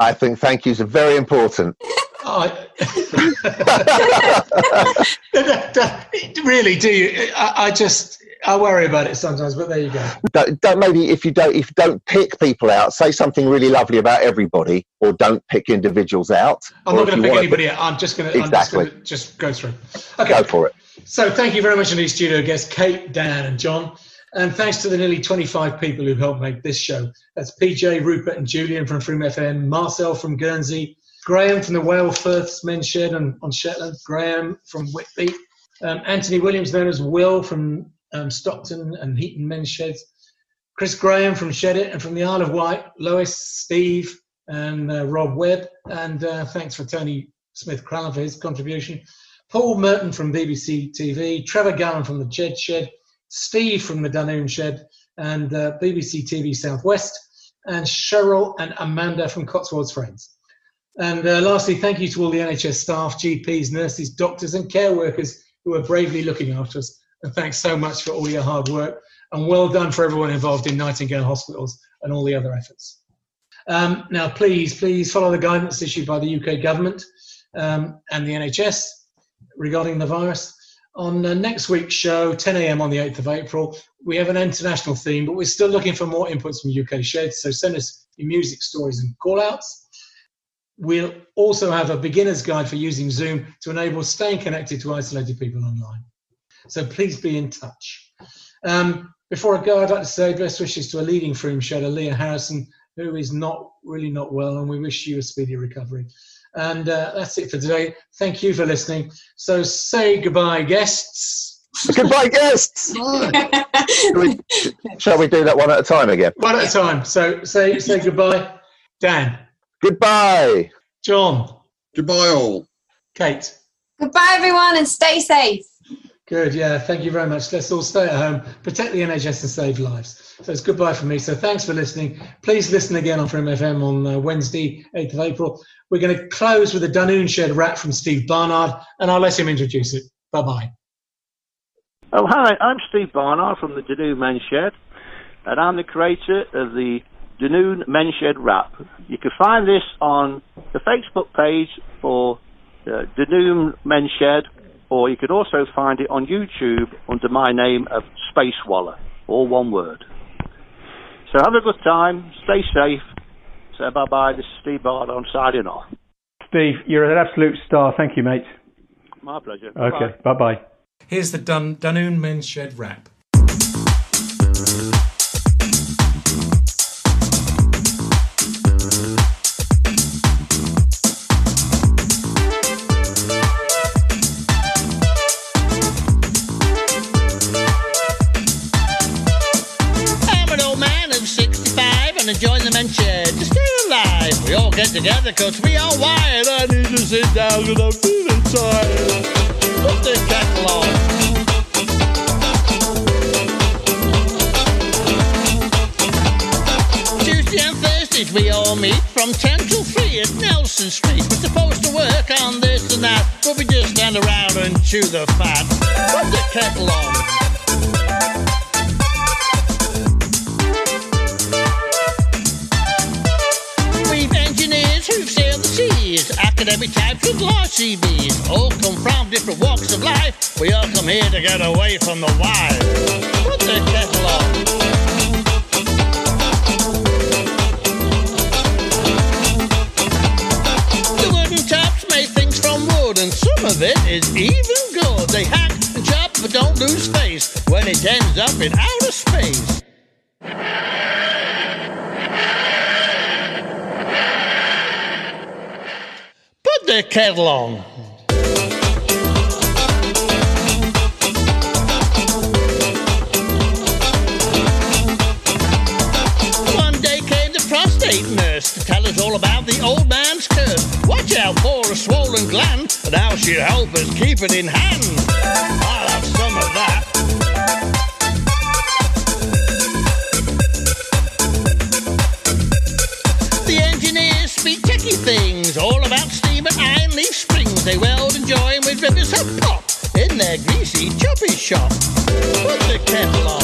I think thank yous are very important. <laughs> Oh, <laughs> really, do you? I, I, just I worry about it sometimes, but there you go. Don't, don't, maybe if you don't if you don't pick people out, say something really lovely about everybody, or don't pick individuals out. I'm not going to pick anybody pick... out. I'm just going to exactly just, just go through. Okay, go for it. So thank you very much indeed, studio guests Kate, Dan, and John. And thanks to the nearly 25 people who helped make this show. That's PJ, Rupert, and Julian from Frome FM, Marcel from Guernsey, Graham from the Whale Firths Men's Shed on, on Shetland, Graham from Whitby, um, Anthony Williams, known as Will from um, Stockton and Heaton Men's Sheds, Chris Graham from Shedit, and from the Isle of Wight, Lois, Steve, and uh, Rob Webb. And uh, thanks for Tony Smith Crown for his contribution. Paul Merton from BBC TV, Trevor Gallen from the Jed Shed, Steve from the Dunoon Shed, and uh, BBC TV Southwest, and Cheryl and Amanda from Cotswolds Friends. And uh, lastly, thank you to all the NHS staff, GPs, nurses, doctors, and care workers who are bravely looking after us. And thanks so much for all your hard work. And well done for everyone involved in Nightingale Hospitals and all the other efforts. Um, now, please, please follow the guidance issued by the UK government um, and the NHS regarding the virus. On uh, next week's show, 10 a.m. on the 8th of April, we have an international theme, but we're still looking for more inputs from UK sheds. So send us your music stories and call outs. We'll also have a beginner's guide for using Zoom to enable staying connected to isolated people online. So please be in touch. Um, before I go, I'd like to say best wishes to a leading Frome shedder, Leah Harrison, who is not really not well, and we wish you a speedy recovery. And uh, that's it for today. Thank you for listening. So say goodbye, guests. goodbye, guests. <laughs> shall, we, shall we do that one at a time again? One at a time. So say say goodbye, Dan. Goodbye. John. Goodbye, all. Kate. Goodbye, everyone, and stay safe. Good, yeah, thank you very much. Let's all stay at home, protect the NHS, and save lives. So it's goodbye from me. So thanks for listening. Please listen again on Frome FM on uh, Wednesday, 8th of April. We're going to close with a Dunoon Shed rap from Steve Barnard, and I'll let him introduce it. Bye bye. Oh, hi, I'm Steve Barnard from the Dunoon Men's Shed, and I'm the creator of the Dunoon Men's Shed rap. You can find this on the Facebook page for uh, Dunoon Men's Shed or you can also find it on YouTube under my name of Space Waller, all one word. So have a good time, stay safe. Say bye bye. This is Steve Bard. I'm signing off. Steve, you're an absolute star. Thank you, mate. My pleasure. Okay, bye bye. Here's the Dun- Dunoon Men's Shed rap. Get together cause we are wired. I need to sit down cause I'm feeling tired. Put the kettle on. And Thursdays we all meet from 10 till 3 at Nelson Street. We're supposed to work on this and that, but we just stand around and chew the fat. Put the kettle on. Academic types with large CVs. All come from different walks of life. We all come here to get away from the wild. Put the kettle on. The wooden tops make things from wood, and some of it is even good. They hack and chop, but don't lose face when it ends up in outer space. their cat. One day came the prostate nurse to tell us all about the old man's curse. Watch out for a swollen gland, and how she'd help us keep it in hand. I'll have some of that. Stacy Choppy Shop. Put the kettle on.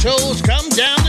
Chose, come down.